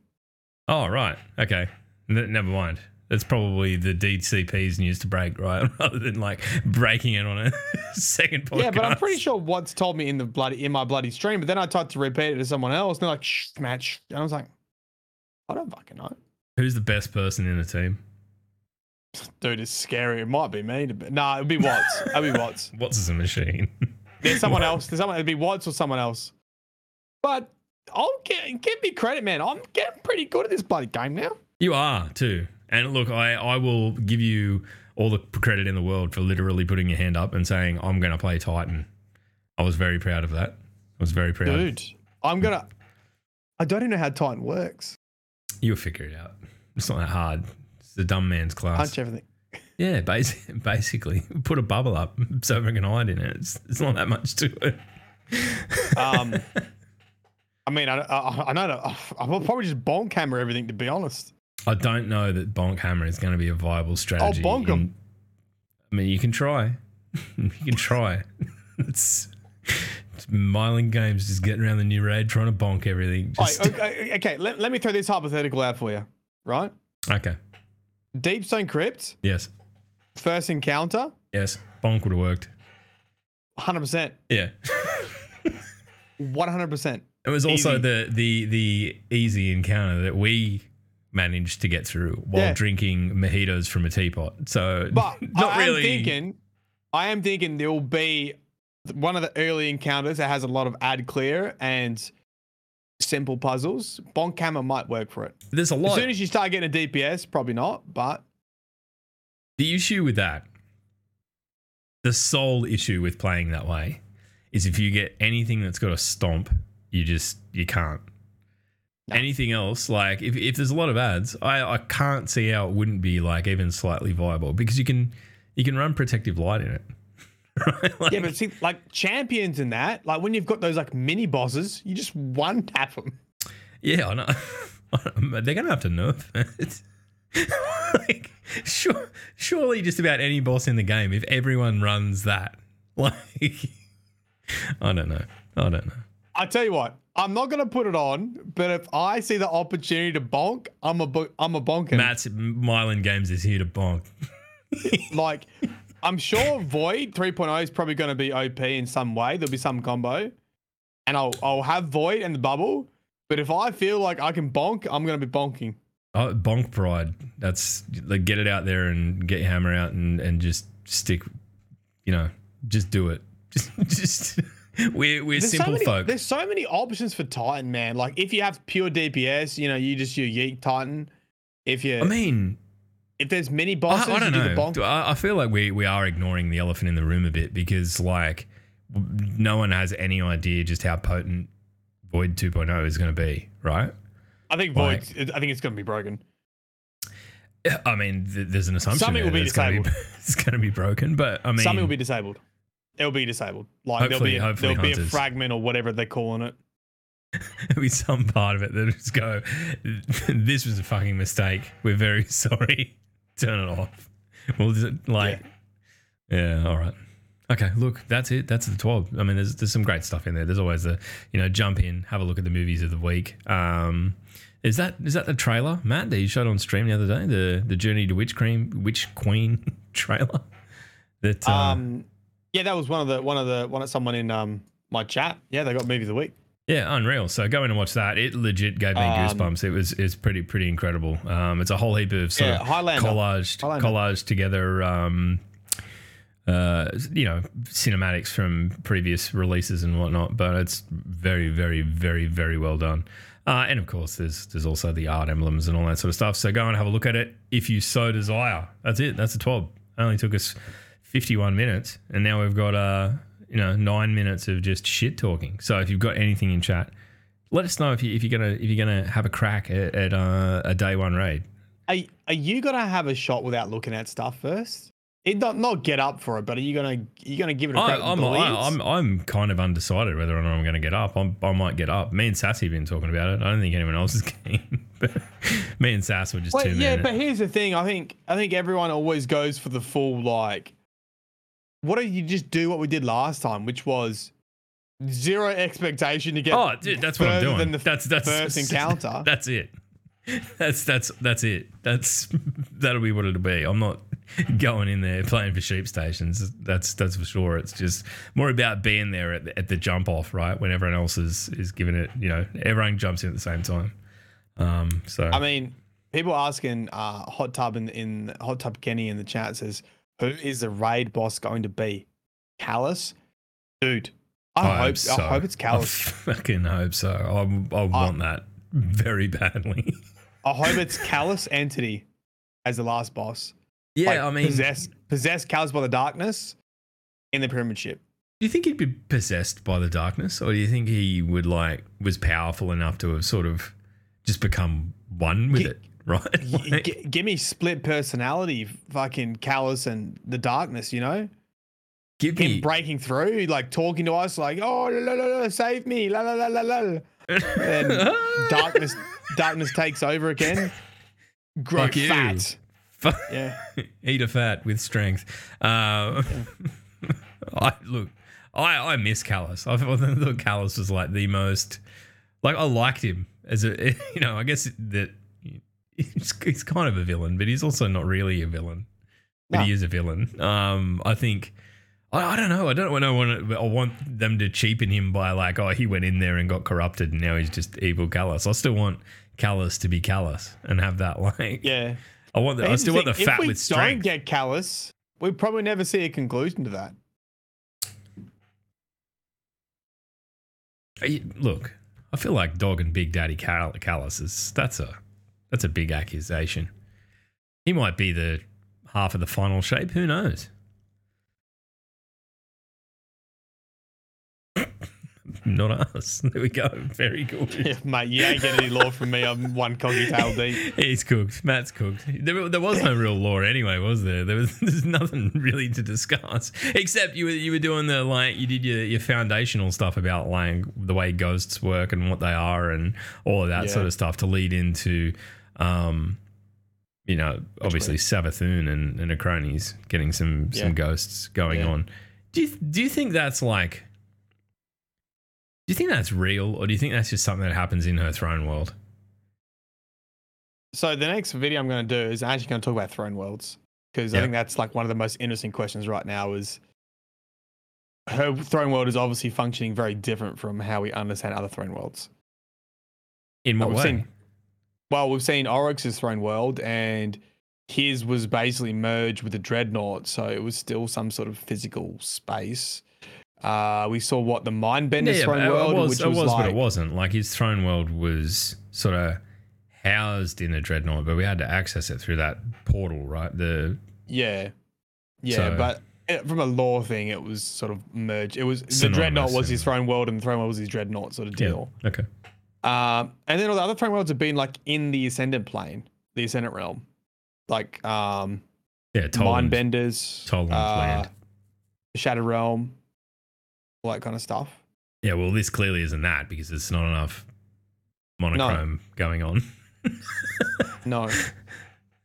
Oh right, okay. N- never mind. That's probably the DCP's news to break, right? Rather than like breaking it on a second podcast. Yeah, but I'm pretty sure Watts told me in the bloody in my bloody stream. But then I tried to repeat it to someone else, and they're like, "Shh, Matt." Shh. And I was like, "I don't fucking know, Who's the best person in the team? dude. It's scary. It might be me. Be. Nah, it'd be Watts. It'd be Watts. Watts is a machine? There's someone else. There's someone. It'd be Watts or someone else. But I'll get give me credit, man. I'm getting pretty good at this bloody game now. You are too. And look, I, I will give you all the credit in the world for literally putting your hand up and saying, I'm going to play Titan. I was very proud of that. I was very proud. Dude, I'm gonna. I don't even know how Titan works. You'll figure it out. It's not that hard. It's the dumb man's class. Punch everything. Yeah, bas- basically. Put a bubble up so everyone can hide in it. It's, it's not that much to it. Um, I mean, I, I, I know that I will probably just bonk camera everything. To be honest, I don't know that Bonk Hammer is going to be a viable strategy. Oh, bonk 'em. in- I mean, you can try. you can try. it's, it's Myling Games just getting around the new raid trying to bonk everything. Just, right, okay, okay let, let me throw this hypothetical out for you. Right, okay. Deep Stone Crypt Yes. first encounter, Yes. Bonk would have worked. hundred percent, Yeah. one hundred percent. It was also Easy. the the the easy encounter that we managed to get through while Yeah. drinking mojitos from a teapot. So But not I really. am thinking, I am thinking there will be one of the early encounters that has a lot of ad clear and simple puzzles. Bonk hammer might work for it. There's a lot. As soon as you start getting a DPS, probably not. But The issue with that, the sole issue with playing that way, is if you get anything that's got a stomp, you just you can't. No. Anything else, like if, if there's a lot of ads, I, I can't see how it wouldn't be like even slightly viable because you can you can run protective light in it. Right? Like, yeah, but see, like champions in that, like when you've got those like mini bosses, you just one tap them. Yeah, I know. They're gonna have to nerf it. like, sure, surely just about any boss in the game, if everyone runs that, like, I don't know. I don't know. I tell you what, I'm not gonna put it on, but if I see the opportunity to bonk, I'm a bo- I'm a bonking. Matt's Mylan Games is here to bonk. Like, I'm sure Void 3.0 is probably going to be OP in some way. There'll be some combo, and I'll I'll have Void and the bubble. But if I feel like I can bonk, I'm going to be bonking. Oh, bonk pride. That's like get it out there and get your hammer out and and just stick. You know, just do it. Just just we're we're There's simple so many, folk. There's so many options for Titan, man. Like if you have pure DPS, you know, you just your Yeet Titan. If you I mean, if there's many bosses, I, I don't you do know. the bonk. Do- I, I feel like we we are ignoring the elephant in the room a bit because like no one has any idea just how potent Void 2.0 is going to be, right? I think like- Void. I think it's going to be broken. I mean, th- there's an assumption Something will be that it's gonna disabled. it's going to be broken, but I mean, Something will be disabled. It'll be disabled. Like Hopefully- there'll be a, hopefully there'll be a fragment or whatever they're calling it. there'll be some part of it that just go, this was a fucking mistake. We're very sorry. Turn it off. Well, is it like, yeah. all right. Okay, look, that's it. That's the 12. I mean, there's there's some great stuff in there. There's always the, you know, jump in, have a look at the movies of the week. Um, is that is that the trailer, Matt, that you showed on stream the other day? The the Journey to Witch Cream, Witch Queen trailer. That uh, Um, yeah, that was one of the one of the one of someone in um my chat. Yeah, they got movie of the week. Yeah, unreal. So go in and watch that. It legit gave me Um, goosebumps. It was it's pretty pretty incredible. Um, it's a whole heap of sort Yeah, of Highlander. collaged Highlander. collaged together. Um, uh, you know, cinematics from previous releases and whatnot. But it's very very very very well done. Uh, and of course, there's there's also the art emblems and all that sort of stuff. So go and have a look at it if you so desire. That's it. That's the twelve. Only took us 51 minutes, and now we've got uh you know nine minutes of just shit talking. So if you've got anything in chat, let us know if you if you're gonna if you're gonna have a crack at, at uh, a day one raid. Are, are you gonna have a shot without looking at stuff first? It not not get up for it, but are you gonna you gonna give it a I, crack? with I'm, I? I'm I'm kind of undecided whether or not I'm going to get up. I'm, I might get up. Me and Sassy have been talking about it. I don't think anyone else is keen. but me and Sass were just Wait, two yeah, minutes. but here's the thing. I think I think everyone always goes for the full like. What if you just do what we did last time, which was zero expectation to get. Oh, dude, that's what I'm doing. than the that's that's first encounter. That's it. That's that's that's it. That's that'll be what it'll be. I'm not going in there playing for sheep stations. That's that's for sure. It's just more about being there at the, at the jump off, right? When everyone else is is giving it, you know, everyone jumps in at the same time. Um, so I mean, people asking uh, hot tub in in hot tub Kenny in the chat says, "Who is the raid boss going to be?" Calus, dude. I, hope so. I hope it's I Calus. fucking hope so. I, I want that very badly. I hope it's Calus Entity as the last boss. Yeah, Like, I mean, possess possess Calus by the darkness in the pyramid ship. Do you think he'd be possessed by the darkness, or do you think he would like was powerful enough to have sort of just become one with Gi- it, right? Like, g- give me split personality, fucking Calus and the darkness. You know, give him me breaking through, like talking to us, like, "Oh, la, la, la, la, save me!" La la la la la. And darkness, darkness takes over again. Grow Fuck you. fat. Fuck. Yeah. eat a fat with strength. Uh, I look, I I miss Calus. I thought I thought Calus was like the most, like I liked him as a, you know, I guess that he's, he's kind of a villain, but he's also not really a villain. But No. he is a villain. Um, I think. I, I don't know. I don't know. to want I want them to cheapen him by like, oh, he went in there and got corrupted, and now he's just evil Calus. I still want Calus to be Calus and have that like. Yeah. I want. The, I still want the fat if we with don't get Calus, we probably never see a conclusion to that. Look, I feel like Dog and Big Daddy Cal- Calus is that's a that's a big accusation. He might be the half of the final shape. Who knows? Not us. There we go. Very good. Yeah, mate, you ain't getting any lore from me. I'm one coggy tail deep. He's cooked. Matt's cooked. There, there was no real lore anyway, was there? There was there's nothing really to discuss except you were you were doing the like you did your, your foundational stuff about like the way ghosts work and what they are and all of that Yeah. sort of stuff to lead into, um, you know, obviously Savathun and and Acronis getting some Yeah. some ghosts going Yeah. on. Do you do you think that's like? Do you think that's real, or do you think that's just something that happens in her throne world? So the next video I'm going to do is actually going to talk about throne worlds because I think that's like one of the most interesting questions right now. Is her throne world is obviously functioning very different from how we understand other throne worlds. In what way? seen- Well, we've seen Oryx's throne world, and his was basically merged with the dreadnought, so it was still some sort of physical space. Uh, we saw what the Mindbenders Yeah, Throne World, was, which it was, was like but it wasn't. Like his throne world was sort of housed in a dreadnought, but we had to access it through that portal, right? The yeah, yeah. So- but from a lore thing, it was sort of merged. It was the Dreadnought was his Throne World, and the Throne World was his Dreadnought sort of deal. Okay. Um, and then all the other Throne Worlds have been like in the Ascendant Plane, the Ascendant Realm, like um, Yeah, Toland. Mindbenders, Toland's uh, land. Shadow Realm, all that kind of stuff. Yeah, well, this clearly isn't that because there's not enough monochrome going on. No.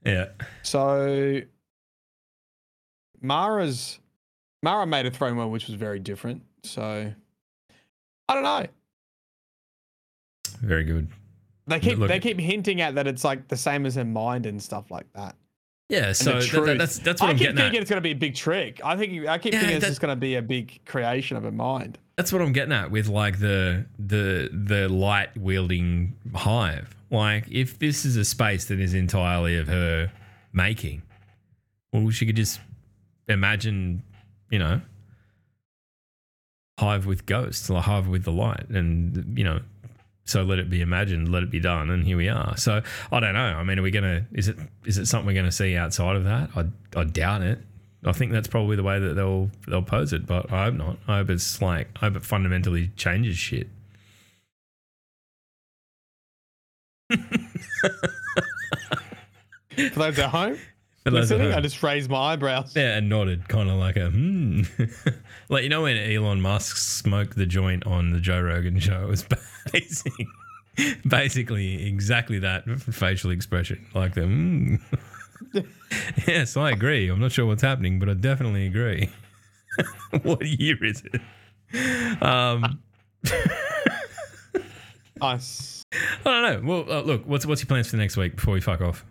Yeah. So Mara's Mara made a throne world which was very different. So I don't know. Very good. They keep Look- they keep hinting at that it's like the same as her mind and stuff like that. Yeah, And so that- that- that's that's what I I'm keep getting thinking at. it's going to be a big trick. I think I keep Yeah, thinking it's just going to be a big creation of her mind. That's what I'm getting at with like the the the light wielding hive. Like if this is a space that is entirely of her making, well, she could just imagine, you know, hive with ghosts, like hive with the light, and you know, so let it be imagined, let it be done, and here we are. So I don't know. I mean, are we gonna? Is it is it something we're gonna see outside of that? I I doubt it. I think that's probably the way that they'll they'll pose it, but I hope not. I hope it's like I hope it fundamentally changes shit. For those at home listening, I just raised my eyebrows. Yeah, and nodded, kind of like a hmm. like you know when Elon Musk smoked the joint on the Joe Rogan show, it was basically, basically exactly that facial expression, like the hmm. yes, I agree. I'm not sure what's happening, but I definitely agree. what year is it? Um, Nice. I don't know. Well, uh, look, what's what's your plans for the next week before we fuck off?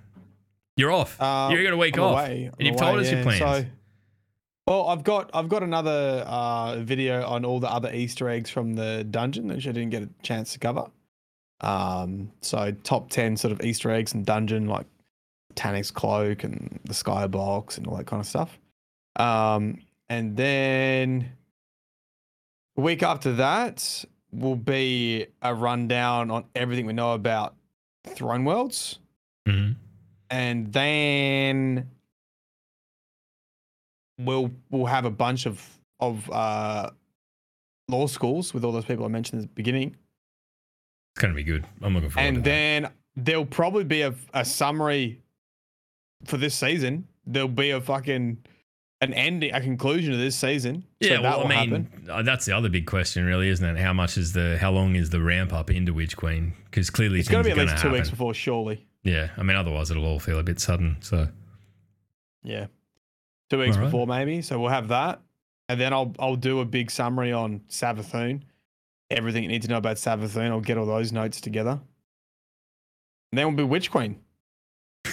You're off. Um, You're going to week I'm off, away. And you've away, told us your plans. So, well, I've got I've got another uh, video on all the other Easter eggs from the dungeon, that I didn't get a chance to cover. Um, so top ten sort of Easter eggs in dungeon, like Taniks's cloak and the skybox and all that kind of stuff. Um, and then the week after that will be a rundown on everything we know about Throne Worlds Mhm. And then we'll we'll have a bunch of of uh, law schools with all those people I mentioned at the beginning, It's gonna be good. I'm looking forward. to and that. then there'll probably be a, a summary for this season. There'll be a fucking an ending, a conclusion to this season. So Yeah, that well, I mean, happen. uh, that's the other big question, really, isn't it? How much is the, how long is the ramp up into Witch Queen? Because clearly It's going to be at least two weeks before, surely. Yeah, I mean, otherwise it'll all feel a bit sudden. So Yeah, two weeks before maybe. So we'll have that, and then I'll I'll do a big summary on Savathun, everything you need to know about Savathun. I'll get all those notes together, and then we'll be Witch Queen,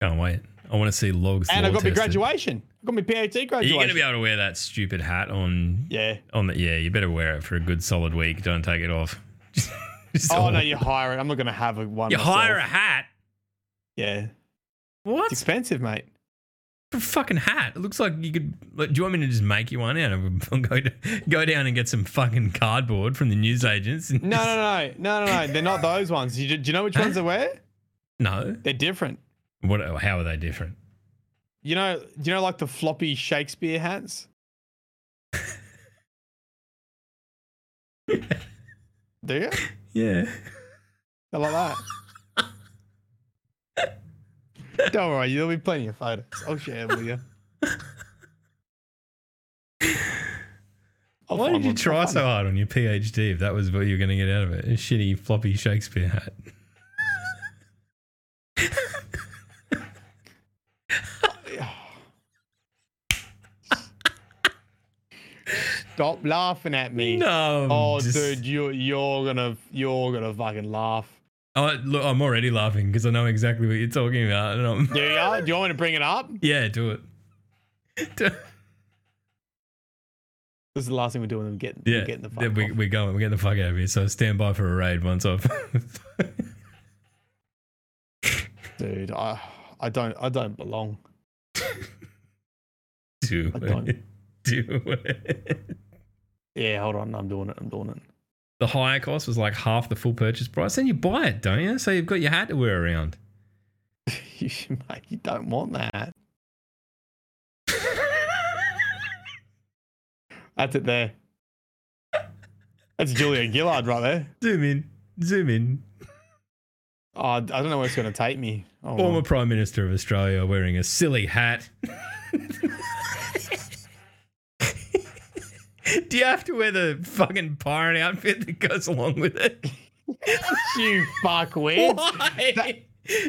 can't wait. I want to see logs. and I've law got my graduation. I've got my PhD Are graduation. you going to be able to wear that stupid hat on? yeah. On the yeah, you better wear it for a good solid week. Don't take it off. Just Oh all- no, you hire it. I'm not going to have a one. you hire a hat. Yeah, What? it's expensive, mate. a fucking hat. It looks like you could. Like, do you want me to just make you one out of? Go to, go down and get some fucking cardboard from the newsagents. No, just- no, no, no, no, no. They're not those ones. You, do you know which ones they wear? no. They're different. What? How are they different? You know, do you know like the floppy Shakespeare hats? Do you? Yeah. They're like that. Don't worry, there'll be plenty of photos. I'll share them with you. Why did you try so hard on your PhD if that was what you were going to get out of it? A shitty floppy Shakespeare hat. it. Stop laughing at me. No. Oh, just- dude, you you're gonna you're gonna fucking laugh. Oh, look, I'm already laughing because I know exactly what you're talking about. And I'm, There you are. Do you want me to bring it up? yeah, do it. Do- This is the last thing we're doing. We're getting, yeah, we're getting the fuck yeah, we, we're going. We're getting the fuck out of here. So stand by for a raid once I've. dude. I I don't I don't belong. Two. I don't. do it. Yeah, hold on. I'm doing it. I'm doing it. The higher cost was like half the full purchase price. Then you buy it, don't you? So you've got your hat to wear around. you, mate, you don't want that. That's it there. That's Julia Gillard right there. Zoom in. Zoom in. Oh, I don't know where it's going to take me. Oh, Former Prime Minister of Australia wearing a silly hat. Do you have to wear the fucking pirate outfit that goes along with it? you fuckwit. Why?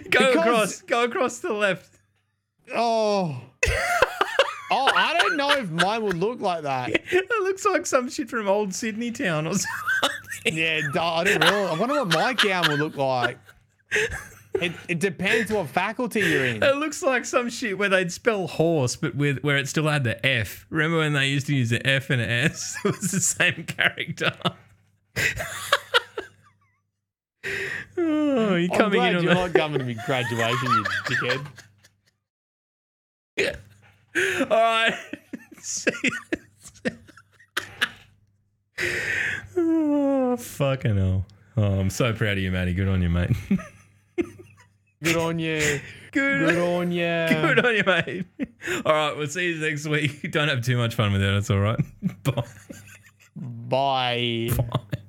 go because- across. Go across to the left. Oh. oh, I don't know if mine would look like that. It looks like some shit from old Sydney town or something. Yeah, I didn't realize. I wonder what my gown would look like. It, it depends what faculty you're in. It looks like some shit where they'd spell horse, but with where it still had the F. Remember when they used to use the F and an S? It was the same character. oh, you I'm coming in on you're the- not coming to me graduation, you dickhead. Yeah. All right. See oh, fucking hell. Oh, I'm so proud of you, Matty. Good on you, mate. Good on you. Good, Good on you. Good on you, mate. All right, we'll see you next week. Don't have too much fun with it. That's all right. Bye. Bye. Bye.